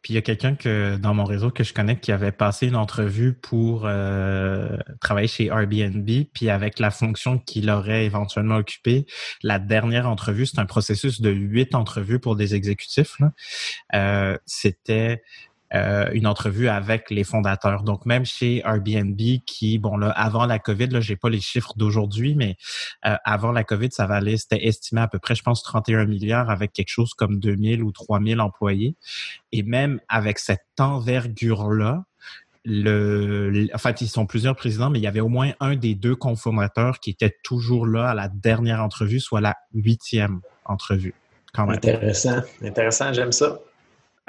S1: Puis il y a quelqu'un que dans mon réseau que je connais qui avait passé une entrevue pour euh, travailler chez Airbnb, puis avec la fonction qu'il aurait éventuellement occupée, la dernière entrevue, c'est un processus de huit entrevues pour des exécutifs. Euh, C'était euh, une entrevue avec les fondateurs. Donc même chez Airbnb, qui bon là avant la COVID, là j'ai pas les chiffres d'aujourd'hui, mais euh, avant la COVID, ça valait, c'était estimé à peu près, je pense 31 milliards avec quelque chose comme 2000 ou 3000 employés. Et même avec cette envergure là, le, en fait, ils sont plusieurs présidents, mais il y avait au moins un des deux cofondateurs qui était toujours là à la dernière entrevue, soit la huitième entrevue.
S2: Quand même. Intéressant, intéressant, j'aime ça.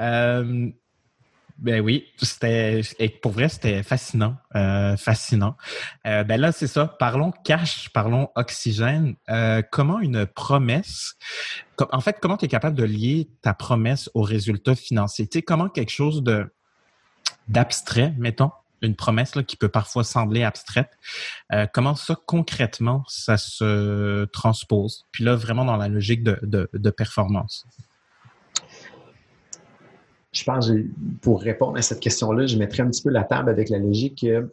S1: Euh, ben oui, c'était pour vrai c'était fascinant, euh, fascinant. Euh, ben là c'est ça. Parlons cash, parlons oxygène. Euh, comment une promesse, en fait, comment tu es capable de lier ta promesse aux résultats financiers? Tu sais, comment quelque chose de d'abstrait, mettons, une promesse là, qui peut parfois sembler abstraite. comment ça concrètement ça se transpose? Puis là vraiment dans la logique de, de, de performance
S2: je pense, pour répondre à cette question-là, je mettrais un petit peu la table avec la logique que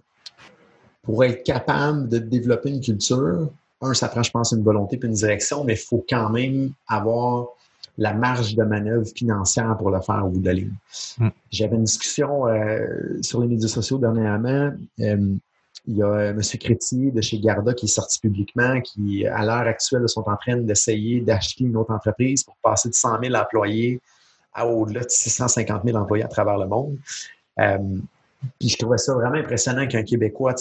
S2: pour être capable de développer une culture, un, ça prend, je pense, une volonté et une direction, mais il faut quand même avoir la marge de manœuvre financière pour le faire au bout de la ligne. Hmm. J'avais une discussion euh, sur les médias sociaux dernièrement. Euh, il y a M. Crétier de chez Garda qui est sorti publiquement, qui, à l'heure actuelle, sont en train d'essayer d'acheter une autre entreprise pour passer de 100 000 employés à au-delà de 650 000 employés à travers le monde. Euh, puis je trouvais ça vraiment impressionnant qu'un Québécois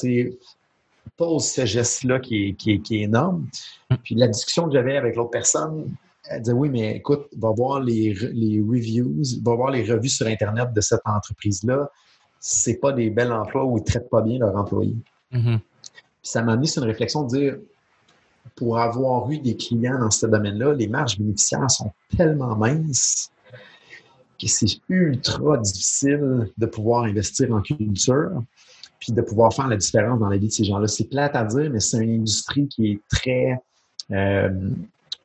S2: pose ce geste-là qui est, énorme. Puis la discussion que j'avais avec l'autre personne, elle disait Oui, mais écoute, va voir les, les reviews, va voir les revues sur Internet de cette entreprise-là. C'est pas des bels emplois où ils traitent pas bien leurs employés.
S1: Mm-hmm.
S2: Puis ça m'a amené sur une réflexion de dire pour avoir eu des clients dans ce domaine-là, les marges bénéficiaires sont tellement minces c'est ultra difficile de pouvoir investir en culture puis de pouvoir faire la différence dans la vie de ces gens-là. C'est plate à dire, mais c'est une industrie qui est très euh,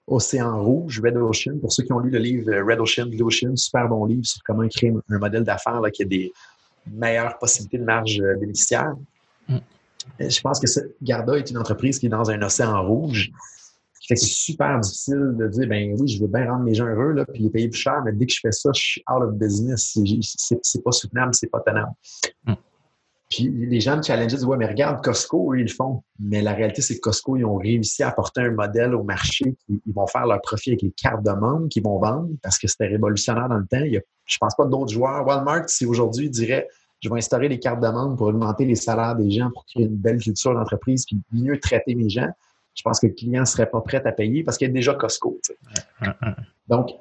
S2: océan rouge, Red Ocean. Pour ceux qui ont lu le livre Red Ocean, Blue Ocean, super bon livre sur comment créer un modèle d'affaires qui a des meilleures possibilités de marge euh, bénéficiaire. Mm. Je pense que Garda est une entreprise qui est dans un océan rouge c'est super difficile de dire, ben oui, je veux bien rendre mes gens heureux, là, puis les payer plus cher, mais dès que je fais ça, je suis out of business. C'est pas soutenable, c'est pas tenable. Hmm. Puis les gens me challengeaient, disent, ouais, mais regarde, Costco, eux, ils le font. Mais la réalité, c'est que Costco, ils ont réussi à apporter un modèle au marché. ils vont faire leur profit avec les cartes de membres qu'ils vont vendre parce que c'était révolutionnaire dans le temps. Il y a, je pense pas d'autres joueurs. Walmart, si aujourd'hui, dirait, je vais instaurer les cartes de membres pour augmenter les salaires des gens, pour créer une belle culture d'entreprise, puis mieux traiter mes gens je pense que le client ne serait pas prêt à payer parce qu'il y a déjà Costco. Donc,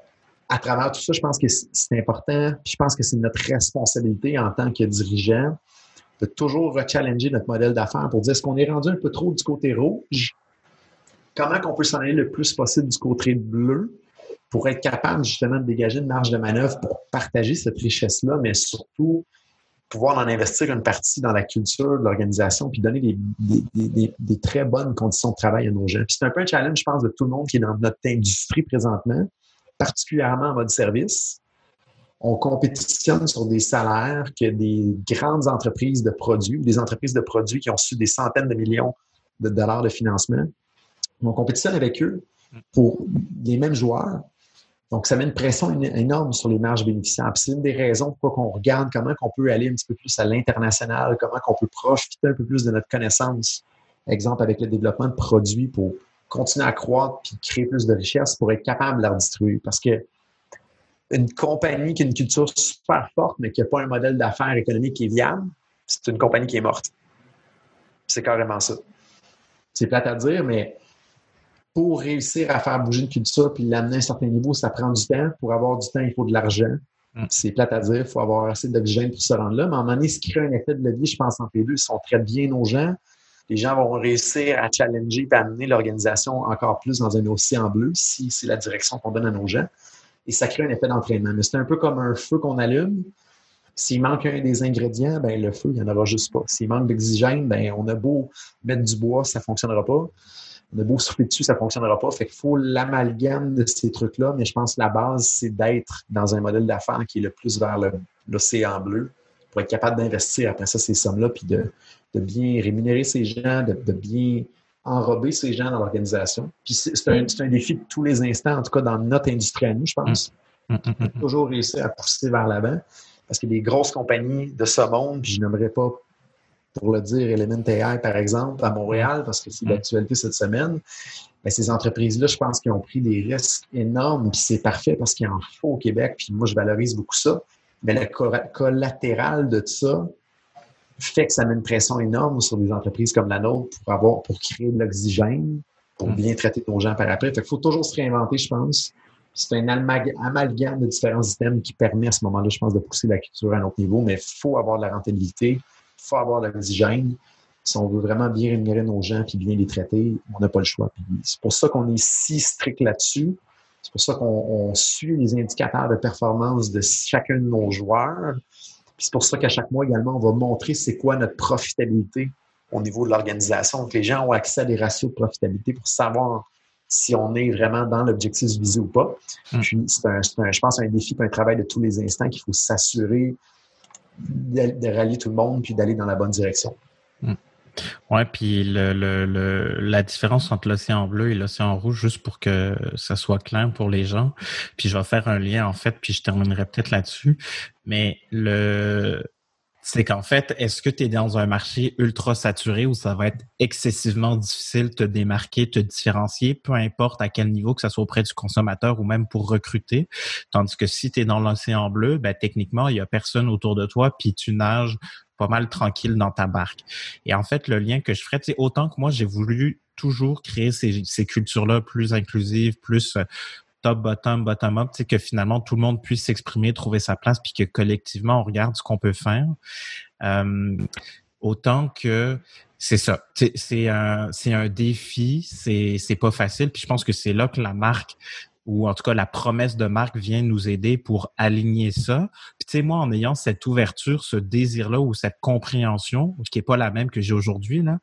S2: à travers tout ça, je pense que c'est important. Puis je pense que c'est notre responsabilité en tant que dirigeant de toujours rechallenger notre modèle d'affaires pour dire est-ce qu'on est rendu un peu trop du côté rouge? Comment qu'on peut s'en aller le plus possible du côté bleu pour être capable justement de dégager une marge de manœuvre pour partager cette richesse-là, mais surtout pouvoir en investir une partie dans la culture de l'organisation puis donner des, très bonnes conditions de travail à nos gens. c'est un peu un challenge, je pense, de tout le monde qui est dans notre industrie présentement, particulièrement en mode service. on compétitionne sur des salaires que des grandes entreprises de produits, des entreprises de produits qui ont su des centaines de millions de dollars de financement. On compétitionne avec eux pour les mêmes joueurs. Donc, ça met une pression énorme sur les marges bénéficiaires. C'est une des raisons pourquoi on regarde comment on peut aller un petit peu plus à l'international, comment on peut profiter un peu plus de notre connaissance. Exemple, avec le développement de produits pour continuer à croître puis créer plus de richesses pour être capable de la redistribuer. Parce que une compagnie qui a une culture super forte, mais qui n'a pas un modèle d'affaires économique qui est viable, c'est une compagnie qui est morte. C'est carrément ça. C'est plate à dire, mais pour réussir à faire bouger une culture puis l'amener à un certain niveau, ça prend du temps. Pour avoir du temps, il faut de l'argent. Mm. C'est plate à dire, il faut avoir assez d'oxygène pour se rendre là. Mais à un moment donné, ce qui crée un effet de levier, je pense, entre les deux, si on traite bien nos gens, les gens vont réussir à challenger et amener l'organisation encore plus dans un océan bleu si c'est la direction qu'on donne à nos gens et ça crée un effet d'entraînement. Mais c'est un peu comme un feu qu'on allume. S'il manque un des ingrédients, ben le feu, il n'y en aura juste pas. S'il manque d'oxygène, ben on a beau mettre du bois, ça ne fonctionnera pas. On a beau souffler dessus, ça ne fonctionnera pas. Fait qu'il faut l'amalgame de ces trucs-là, mais je pense que la base, c'est d'être dans un modèle d'affaires qui est le plus vers l'océan bleu pour être capable d'investir après ça ces sommes-là, puis de, bien rémunérer ces gens, de bien enrober ces gens dans l'organisation. Puis c'est un, un, défi de tous les instants, en tout cas dans notre industrie à nous, je pense. Mm. Mm, mm, toujours réussir à pousser vers l'avant. Parce que des grosses compagnies de ce monde, puis je n'aimerais pas, pour le dire, Element AI, par exemple, à Montréal, parce que c'est l'actualité cette semaine, mais ces entreprises-là, je pense qu'ils ont pris des risques énormes, puis c'est parfait parce qu'il en faut au Québec, puis moi, je valorise beaucoup ça. Mais le collatéral de ça, fait que ça met une pression énorme sur des entreprises comme la nôtre pour avoir, pour créer de l'oxygène, pour mm. bien traiter nos gens par après. Fait qu'il faut toujours se réinventer, je pense. C'est un amalgame de différents systèmes qui permet à ce moment-là, je pense, de pousser la culture à un autre niveau, mais il faut avoir de la rentabilité, il faut avoir de l'oxygène. Si on veut vraiment bien rémunérer nos gens puis bien les traiter, on n'a pas le choix. C'est pour ça qu'on est si strict là-dessus. C'est pour ça qu'on suit les indicateurs de performance de chacun de nos joueurs c'est pour ça qu'à chaque mois également, on va montrer c'est quoi notre profitabilité au niveau de l'organisation. Donc, les gens ont accès à des ratios de profitabilité pour savoir si on est vraiment dans l'objectif visé ou pas. Hmm. Puis, c'est un, je pense, un défi, un travail de tous les instants qu'il faut s'assurer de, rallier tout le monde puis d'aller dans la bonne direction.
S1: Hmm. Ouais, puis le, le, la différence entre l'océan bleu et l'océan rouge, juste pour que ça soit clair pour les gens. Puis je vais faire un lien en fait, puis je terminerai peut-être là-dessus. Mais le c'est qu'en fait, est-ce que tu es dans un marché ultra saturé où ça va être excessivement difficile de te démarquer, te différencier, peu importe à quel niveau, que ce soit auprès du consommateur ou même pour recruter? Tandis que si tu es dans l'océan bleu, ben, techniquement, il y a personne autour de toi, puis tu nages pas mal tranquille dans ta barque. Et en fait, le lien que je ferais, autant que moi, j'ai voulu toujours créer ces, ces cultures-là plus inclusives, plus euh, top, bottom, bottom up, que finalement tout le monde puisse s'exprimer, trouver sa place, puis que collectivement on regarde ce qu'on peut faire. Euh, autant que c'est ça, c'est un, un défi, c'est pas facile. Puis je pense que c'est là que la marque ou en tout cas la promesse de marque vient nous aider pour aligner ça. Puis tu sais, moi, en ayant cette ouverture, ce désir-là ou cette compréhension, qui est pas la même que j'ai aujourd'hui, là,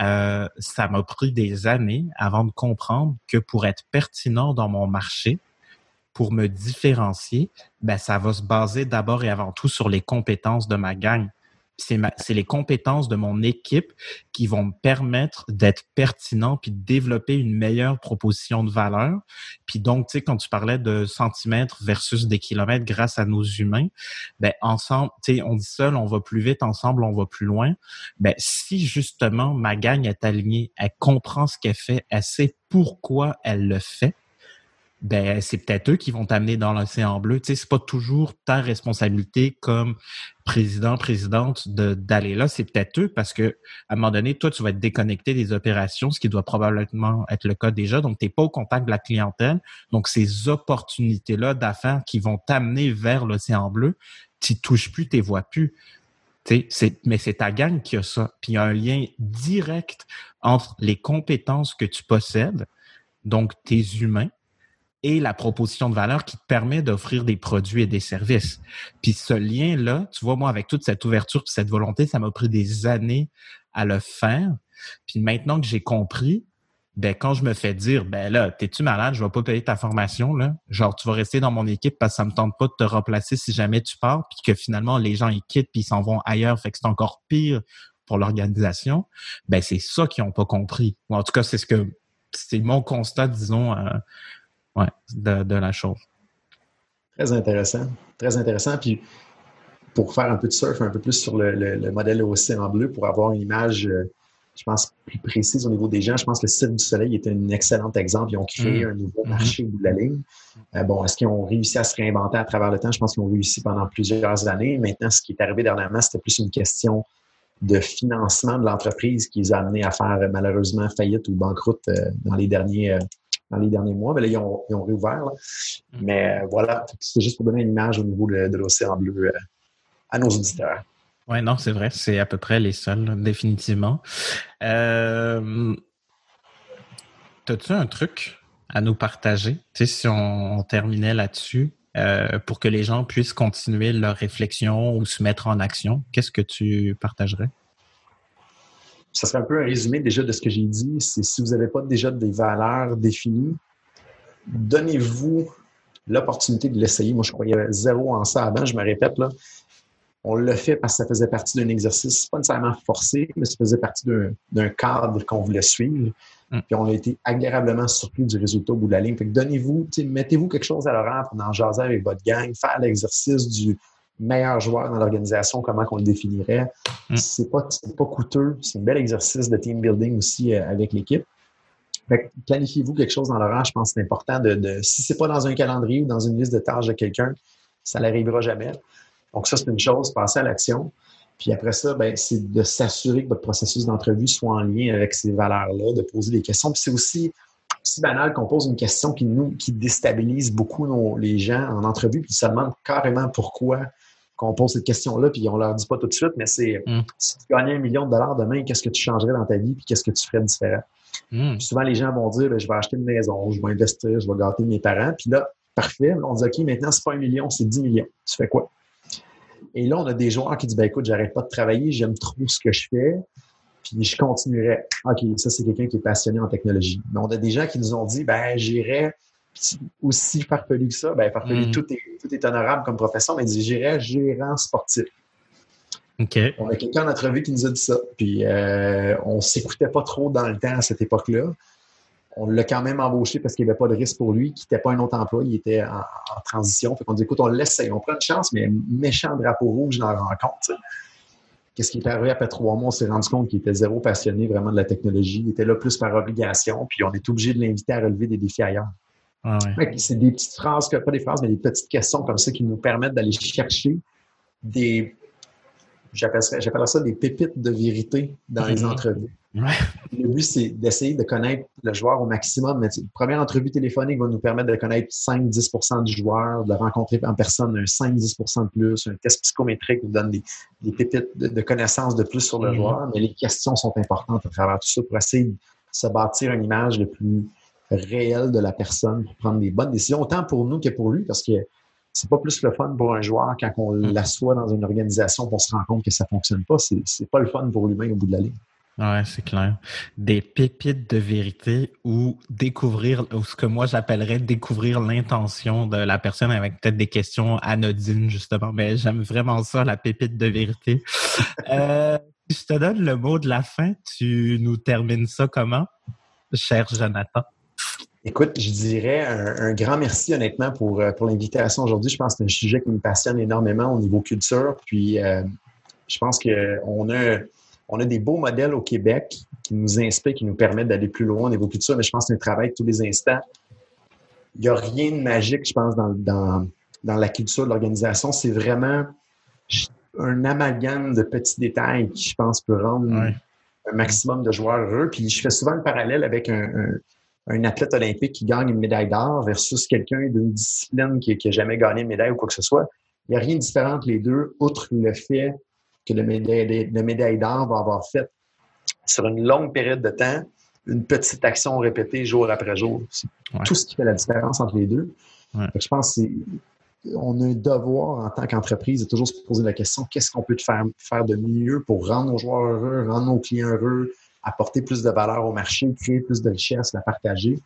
S1: euh, ça m'a pris des années avant de comprendre que pour être pertinent dans mon marché, pour me différencier, ben ça va se baser d'abord et avant tout sur les compétences de ma gang c'est les compétences de mon équipe qui vont me permettre d'être pertinent puis de développer une meilleure proposition de valeur. Puis donc, tu sais, quand tu parlais de centimètres versus des kilomètres grâce à nos humains, ben ensemble, tu sais, on dit seul, on va plus vite, ensemble, on va plus loin. Ben si justement ma gang est alignée, elle comprend ce qu'elle fait, elle sait pourquoi elle le fait, ben c'est peut-être eux qui vont t'amener dans l'océan bleu. Tu sais, c'est pas toujours ta responsabilité comme président, présidente d'aller là. C'est peut-être eux parce que à un moment donné, toi, tu vas être déconnecté des opérations, ce qui doit probablement être le cas déjà. Donc, tu n'es pas au contact de la clientèle. Donc, ces opportunités-là d'affaires qui vont t'amener vers l'océan bleu, tu touches plus, tu vois plus. C'est, mais c'est ta gang qui a ça. Puis il y a un lien direct entre les compétences que tu possèdes, donc tes humains, et la proposition de valeur qui te permet d'offrir des produits et des services. Puis ce lien-là, tu vois, moi, avec toute cette ouverture, cette volonté, ça m'a pris des années à le faire. Puis maintenant que j'ai compris, ben quand je me fais dire ben là, t'es-tu malade, je vais pas payer ta formation, là. Genre, tu vas rester dans mon équipe parce que ça me tente pas de te remplacer si jamais tu pars, puis que finalement les gens ils quittent puis ils s'en vont ailleurs, fait que c'est encore pire pour l'organisation. Ben c'est ça qu'ils ont pas compris. Ou en tout cas, c'est ce que c'est mon constat, disons, euh, ouais, de, de la chose.
S2: Très intéressant. Très intéressant. Puis pour faire un peu de surf, un peu plus sur le, le, modèle Océan Bleu, pour avoir une image, euh, je pense, plus précise au niveau des gens, je pense que le Cirque du Soleil était un excellent exemple. Ils ont créé mm. un nouveau mm-hmm. marché au bout de la ligne. Euh, bon, est-ce qu'ils ont réussi à se réinventer à travers le temps? Je pense qu'ils ont réussi pendant plusieurs années. Maintenant, ce qui est arrivé dernièrement, c'était plus une question de financement de l'entreprise qui les a amenés à faire malheureusement faillite ou banqueroute euh, dans les derniers dans les derniers mois. Mais là, ils ont, ils ont réouvert. Mm. Mais voilà, c'est juste pour donner une image au niveau de, de l'océan bleu à nos auditeurs.
S1: Oui, non, c'est vrai, c'est à peu près les seuls, définitivement. Euh, As-tu un truc à nous partager, tu sais, si on, terminait là-dessus, euh, pour que les gens puissent continuer leur réflexion ou se mettre en action? Qu'est-ce que tu partagerais?
S2: Ça serait un peu un résumé déjà de ce que j'ai dit. C'est si vous n'avez pas déjà des valeurs définies, donnez-vous l'opportunité de l'essayer. Moi, je croyais zéro en ça avant, je me répète là on l'a fait parce que ça faisait partie d'un exercice, pas nécessairement forcé, mais ça faisait partie d'un cadre qu'on voulait suivre. Mm. Puis on a été agréablement surpris du résultat au bout de la ligne. Fait que donnez-vous, mettez-vous quelque chose à l'horaire pour en jaser avec votre gang, faire l'exercice du meilleur joueur dans l'organisation, comment qu'on le définirait. Mm. C'est pas, pas coûteux, c'est un bel exercice de team building aussi euh, avec l'équipe. planifiez-vous quelque chose dans l'horaire, je pense que c'est important de, de si c'est pas dans un calendrier ou dans une liste de tâches de quelqu'un, ça n'arrivera jamais. Donc, ça, c'est une chose, passer à l'action. Puis après ça, ben, c'est de s'assurer que votre processus d'entrevue soit en lien avec ces valeurs-là, de poser des questions. Puis c'est aussi, aussi banal qu'on pose une question qui nous qui déstabilise beaucoup nos, les gens en entrevue, puis ils se demandent carrément pourquoi qu'on pose cette question-là, puis on leur dit pas tout de suite, mais c'est mm. si tu gagnais un million de dollars demain, qu'est-ce que tu changerais dans ta vie, puis qu'est-ce que tu ferais différent? Mm. souvent, les gens vont dire, ben, je vais acheter une maison, je vais investir, je vais gâter mes parents. Puis là, parfait, on dit, OK, maintenant, c'est pas un million, c'est 10 millions. Tu fais quoi? Et là, on a des joueurs qui disent, ben écoute, j'arrête pas de travailler, j'aime trop ce que je fais, puis je continuerai. OK, ça, c'est quelqu'un qui est passionné en technologie. Mais on a des gens qui nous ont dit, ben j'irai aussi farfelu que ça. Ben farfelu, mm. tout, est, tout est honorable comme profession, mais j'irai gérant sportif. On a quelqu'un en entrevue qui nous a dit ça. Puis euh, on s'écoutait pas trop dans le temps à cette époque-là on l'a quand même embauché parce qu'il n'y avait pas de risque pour lui, qu'il n'était pas un autre emploi, il était en, transition. Fait qu'on dit, écoute, on l'essaye, on prend une chance, mais méchant drapeau rouge dans la rencontre. Qu'est-ce qui est arrivé après trois mois? On s'est rendu compte qu'il était zéro passionné vraiment de la technologie. Il était là plus par obligation, puis on est obligé de l'inviter à relever des défis ailleurs.
S1: Ah
S2: c'est des petites phrases, pas des phrases, mais des petites questions comme ça qui nous permettent d'aller chercher des, j'appelle ça des pépites de vérité dans les mhm. entrevues. Le but, c'est d'essayer de connaître le joueur au maximum. Mais la première entrevue téléphonique va nous permettre de connaître 5-10% du joueur, de le rencontrer en personne un 5-10% de plus. Un test psychométrique nous donne des, pépites de, connaissances de plus sur le mhm. joueur. Mais les questions sont importantes à travers tout ça pour essayer de se bâtir une image le plus réelle de la personne pour prendre des bonnes décisions, autant pour nous que pour lui, parce que c'est pas plus le fun pour un joueur quand on mm. l'assoit dans une organisation qu'on se rend compte que ça fonctionne pas. C'est, c'est pas le fun pour lui-même au bout de la ligne.
S1: Ouais, c'est clair. Des pépites de vérité ou découvrir, ou ce que moi j'appellerais découvrir l'intention de la personne avec peut-être des questions anodines, justement. Mais j'aime vraiment ça, la pépite de vérité. euh, je te donne le mot de la fin. Tu nous termines ça comment, cher Jonathan?
S2: Écoute, je dirais un, grand merci honnêtement pour, euh, pour l'invitation aujourd'hui. Je pense que c'est un sujet qui me passionne énormément au niveau culture. Puis euh, je pense qu'on a, on a des beaux modèles au Québec qui nous inspirent, qui nous permettent d'aller plus loin au niveau culture, mais je pense que c'est un travail tous les instants. Il n'y a rien de magique, je pense, dans, dans, dans la culture de l'organisation. C'est vraiment un amalgame de petits détails qui, je pense, peut rendre un maximum de joueurs heureux. Puis je fais souvent le parallèle avec un un athlète olympique qui gagne une médaille d'or versus quelqu'un d'une discipline qui n'a jamais gagné une médaille ou quoi que ce soit. Il n'y a rien de différent entre les deux, outre le fait que le médaille, le médaille d'or va avoir fait sur une longue période de temps une petite action répétée jour après jour. C'est tout ce qui fait la différence entre les deux. Je pense qu'on a un devoir en tant qu'entreprise de toujours se poser la question qu'est-ce qu'on peut faire, faire de mieux pour rendre nos joueurs heureux, rendre nos clients heureux, apporter plus de valeur au marché, créer plus de richesse, la partager.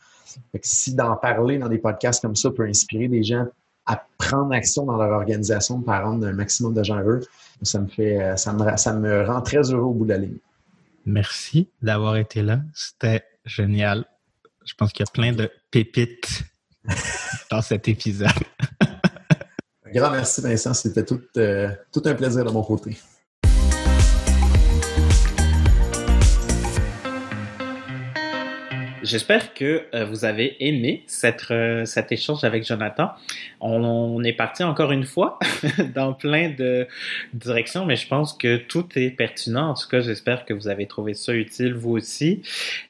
S2: si d'en parler dans des podcasts comme ça peut inspirer des gens à prendre action dans leur organisation pour rendre un maximum de gens heureux, ça me fait, ça me, ça me rend très heureux au bout de la ligne.
S1: Merci d'avoir été là. C'était génial. Je pense qu'il y a plein de pépites dans cet épisode.
S2: un grand merci, Vincent. C'était tout, euh, tout un plaisir de mon côté.
S1: J'espère que euh, vous avez aimé cette, euh, cet échange avec Jonathan. On, est parti encore une fois dans plein de directions, mais je pense que tout est pertinent. En tout cas, j'espère que vous avez trouvé ça utile, vous aussi.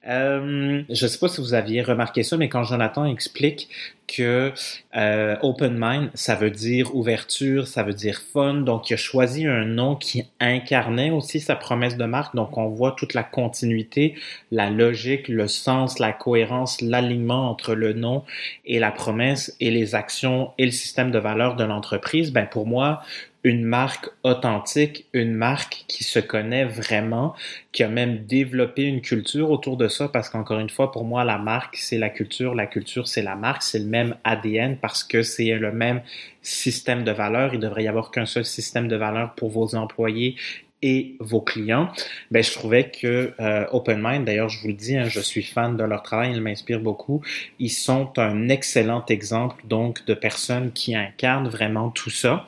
S1: Euh, je ne sais pas si vous aviez remarqué ça, mais quand Jonathan explique que euh, open mind, ça veut dire ouverture, ça veut dire fun. Donc, il a choisi un nom qui incarnait aussi sa promesse de marque. Donc, on voit toute la continuité, la logique, le sens, la cohérence, l'alignement entre le nom et la promesse et les actions et le système de valeur de l'entreprise. Ben, pour moi, une marque authentique, une marque qui se connaît vraiment, qui a même développé une culture autour de ça, parce qu'encore une fois, pour moi, la marque, c'est la culture, la culture, c'est la marque, c'est le même ADN parce que c'est le même système de valeurs. Il devrait y avoir qu'un seul système de valeurs pour vos employés et vos clients, ben, je trouvais que euh, Open Mind, d'ailleurs, je vous le dis, hein, je suis fan de leur travail, ils m'inspirent beaucoup. Ils sont un excellent exemple donc de personnes qui incarnent vraiment tout ça.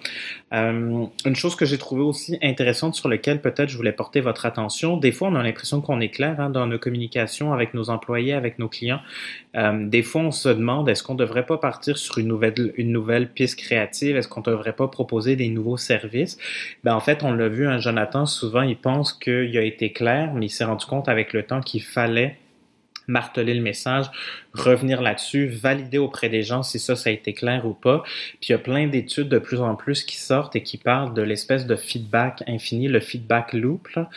S1: Euh, une chose que j'ai trouvé aussi intéressante sur laquelle peut-être je voulais porter votre attention, des fois on a l'impression qu'on est clair hein, dans nos communications avec nos employés, avec nos clients. Euh, des fois on se demande est-ce qu'on ne devrait pas partir sur une nouvelle, une nouvelle piste créative, est-ce qu'on ne devrait pas proposer des nouveaux services? Ben, en fait on l'a vu, hein, Jonathan, souvent il pense qu'il a été clair, mais il s'est rendu compte avec le temps qu'il fallait marteler le message, revenir là-dessus, valider auprès des gens si ça, ça a été clair ou pas. Puis il y a plein d'études de plus en plus qui sortent et qui parlent de l'espèce de feedback infini, le feedback loop, là,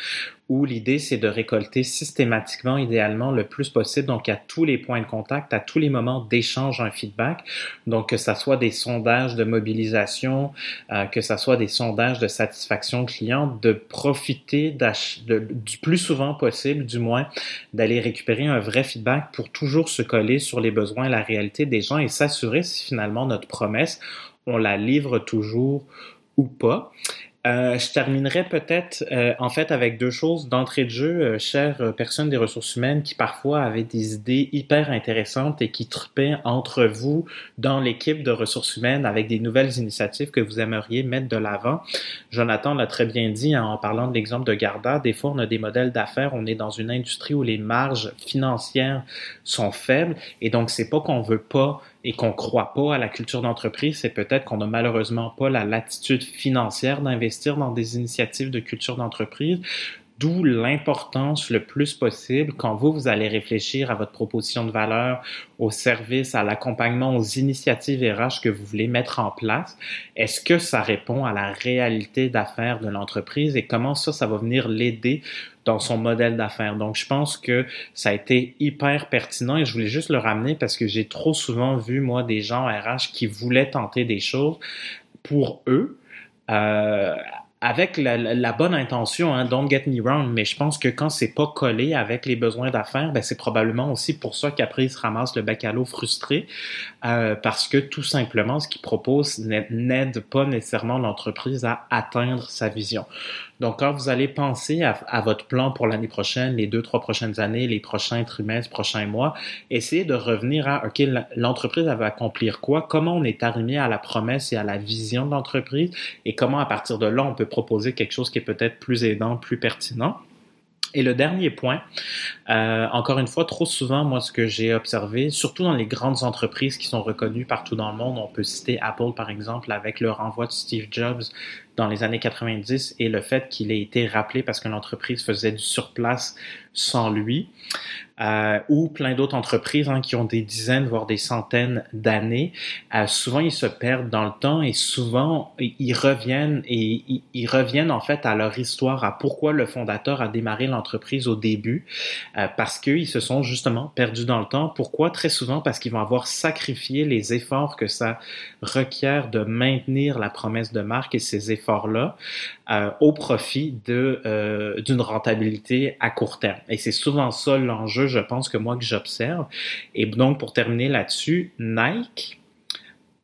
S1: où l'idée c'est de récolter systématiquement, idéalement, le plus possible, donc à tous les points de contact, à tous les moments d'échange un feedback. Donc que ça soit des sondages de mobilisation, euh, que ça soit des sondages de satisfaction client, de profiter du plus souvent possible, du moins, d'aller récupérer un vrai feedback pour toujours se coller sur les besoins et la réalité des gens et s'assurer si finalement notre promesse, on la livre toujours ou pas. Euh, je terminerai peut-être euh, en fait avec deux choses d'entrée de jeu, euh, chères personnes des ressources humaines qui parfois avaient des idées hyper intéressantes et qui tripaient entre vous dans l'équipe de ressources humaines avec des nouvelles initiatives que vous aimeriez mettre de l'avant. Jonathan l'a très bien dit hein, en parlant de l'exemple de Garda. Des fois, on a des modèles d'affaires, on est dans une industrie où les marges financières sont faibles et donc c'est pas qu'on veut pas et qu'on croit pas à la culture d'entreprise, c'est peut-être qu'on n'a malheureusement pas la latitude financière d'investir dans des initiatives de culture d'entreprise. D'où l'importance le plus possible quand vous, vous allez réfléchir à votre proposition de valeur, au service, à l'accompagnement, aux initiatives RH que vous voulez mettre en place. Est-ce que ça répond à la réalité d'affaires de l'entreprise et comment ça, ça va venir l'aider dans son modèle d'affaires. Donc, je pense que ça a été hyper pertinent et je voulais juste le ramener parce que j'ai trop souvent vu, moi, des gens RH qui voulaient tenter des choses pour eux. Euh, avec la, bonne intention, hein, don't get me wrong, mais je pense que quand c'est pas collé avec les besoins d'affaires, ben c'est probablement aussi pour ça qu'après il se ramasse le bac à l'eau frustré, euh, parce que tout simplement ce qu'il propose n'aide pas nécessairement l'entreprise à atteindre sa vision. Donc, quand vous allez penser à, votre plan pour l'année prochaine, les deux, trois prochaines années, les prochains trimestres, prochains mois, essayez de revenir à, OK, l'entreprise, va accomplir quoi? Comment on est arrivé à la promesse et à la vision de l'entreprise? Et comment, à partir de là, on peut proposer quelque chose qui est peut-être plus aidant, plus pertinent? Et le dernier point, euh, encore une fois, trop souvent, moi, ce que j'ai observé, surtout dans les grandes entreprises qui sont reconnues partout dans le monde, on peut citer Apple, par exemple, avec le renvoi de Steve Jobs dans les années 90 et le fait qu'il ait été rappelé parce que l'entreprise faisait du surplace sans lui, euh, ou plein d'autres entreprises hein, qui ont des dizaines, voire des centaines d'années. Euh, souvent, ils se perdent dans le temps et souvent, ils reviennent et ils, reviennent en fait à leur histoire, à pourquoi le fondateur a démarré l'entreprise au début, euh, parce qu'ils se sont justement perdus dans le temps. Pourquoi? Très souvent parce qu'ils vont avoir sacrifié les efforts que ça requiert de maintenir la promesse de marque et ces efforts effort-là euh, au profit de euh, d'une rentabilité à court terme. Et c'est souvent ça l'enjeu, je pense que moi que j'observe. Et donc pour terminer là-dessus, Nike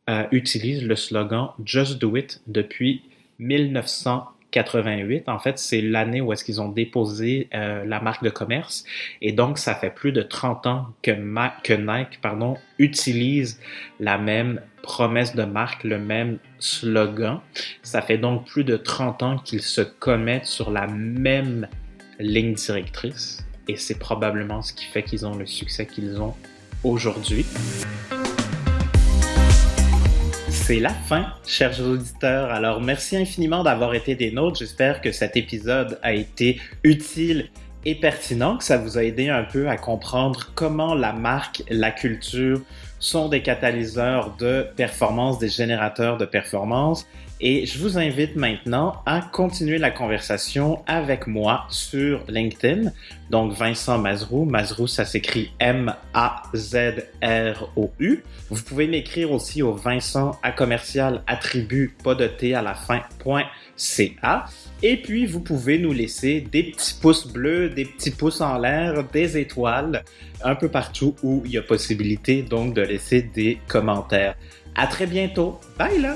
S1: euh, utilise le slogan Just Do It depuis 1900 88. En fait, c'est l'année où est-ce qu'ils ont déposé euh, la marque de commerce. Et donc, ça fait plus de 30 ans que, que Nike pardon, utilise la même promesse de marque, le même slogan. Ça fait donc plus de 30 ans qu'ils se commettent sur la même ligne directrice. Et c'est probablement ce qui fait qu'ils ont le succès qu'ils ont aujourd'hui c'est la fin, chers auditeurs. Alors, merci infiniment d'avoir été des nôtres. J'espère que cet épisode a été utile et pertinent, que ça vous a aidé un peu à comprendre comment la marque, la culture sont des catalyseurs de performance, des générateurs de performance. Et je vous invite maintenant à continuer la conversation avec moi sur LinkedIn. Donc Vincent Mazrou, Mazrou ça s'écrit M-A-Z-R-O-U. Vous pouvez m'écrire aussi au Vincent à commercial attribut pas de T à la fin. Et puis vous pouvez nous laisser des petits pouces bleus, des petits pouces en l'air, des étoiles, un peu partout où il y a possibilité donc de laisser des commentaires. À très bientôt. Bye là!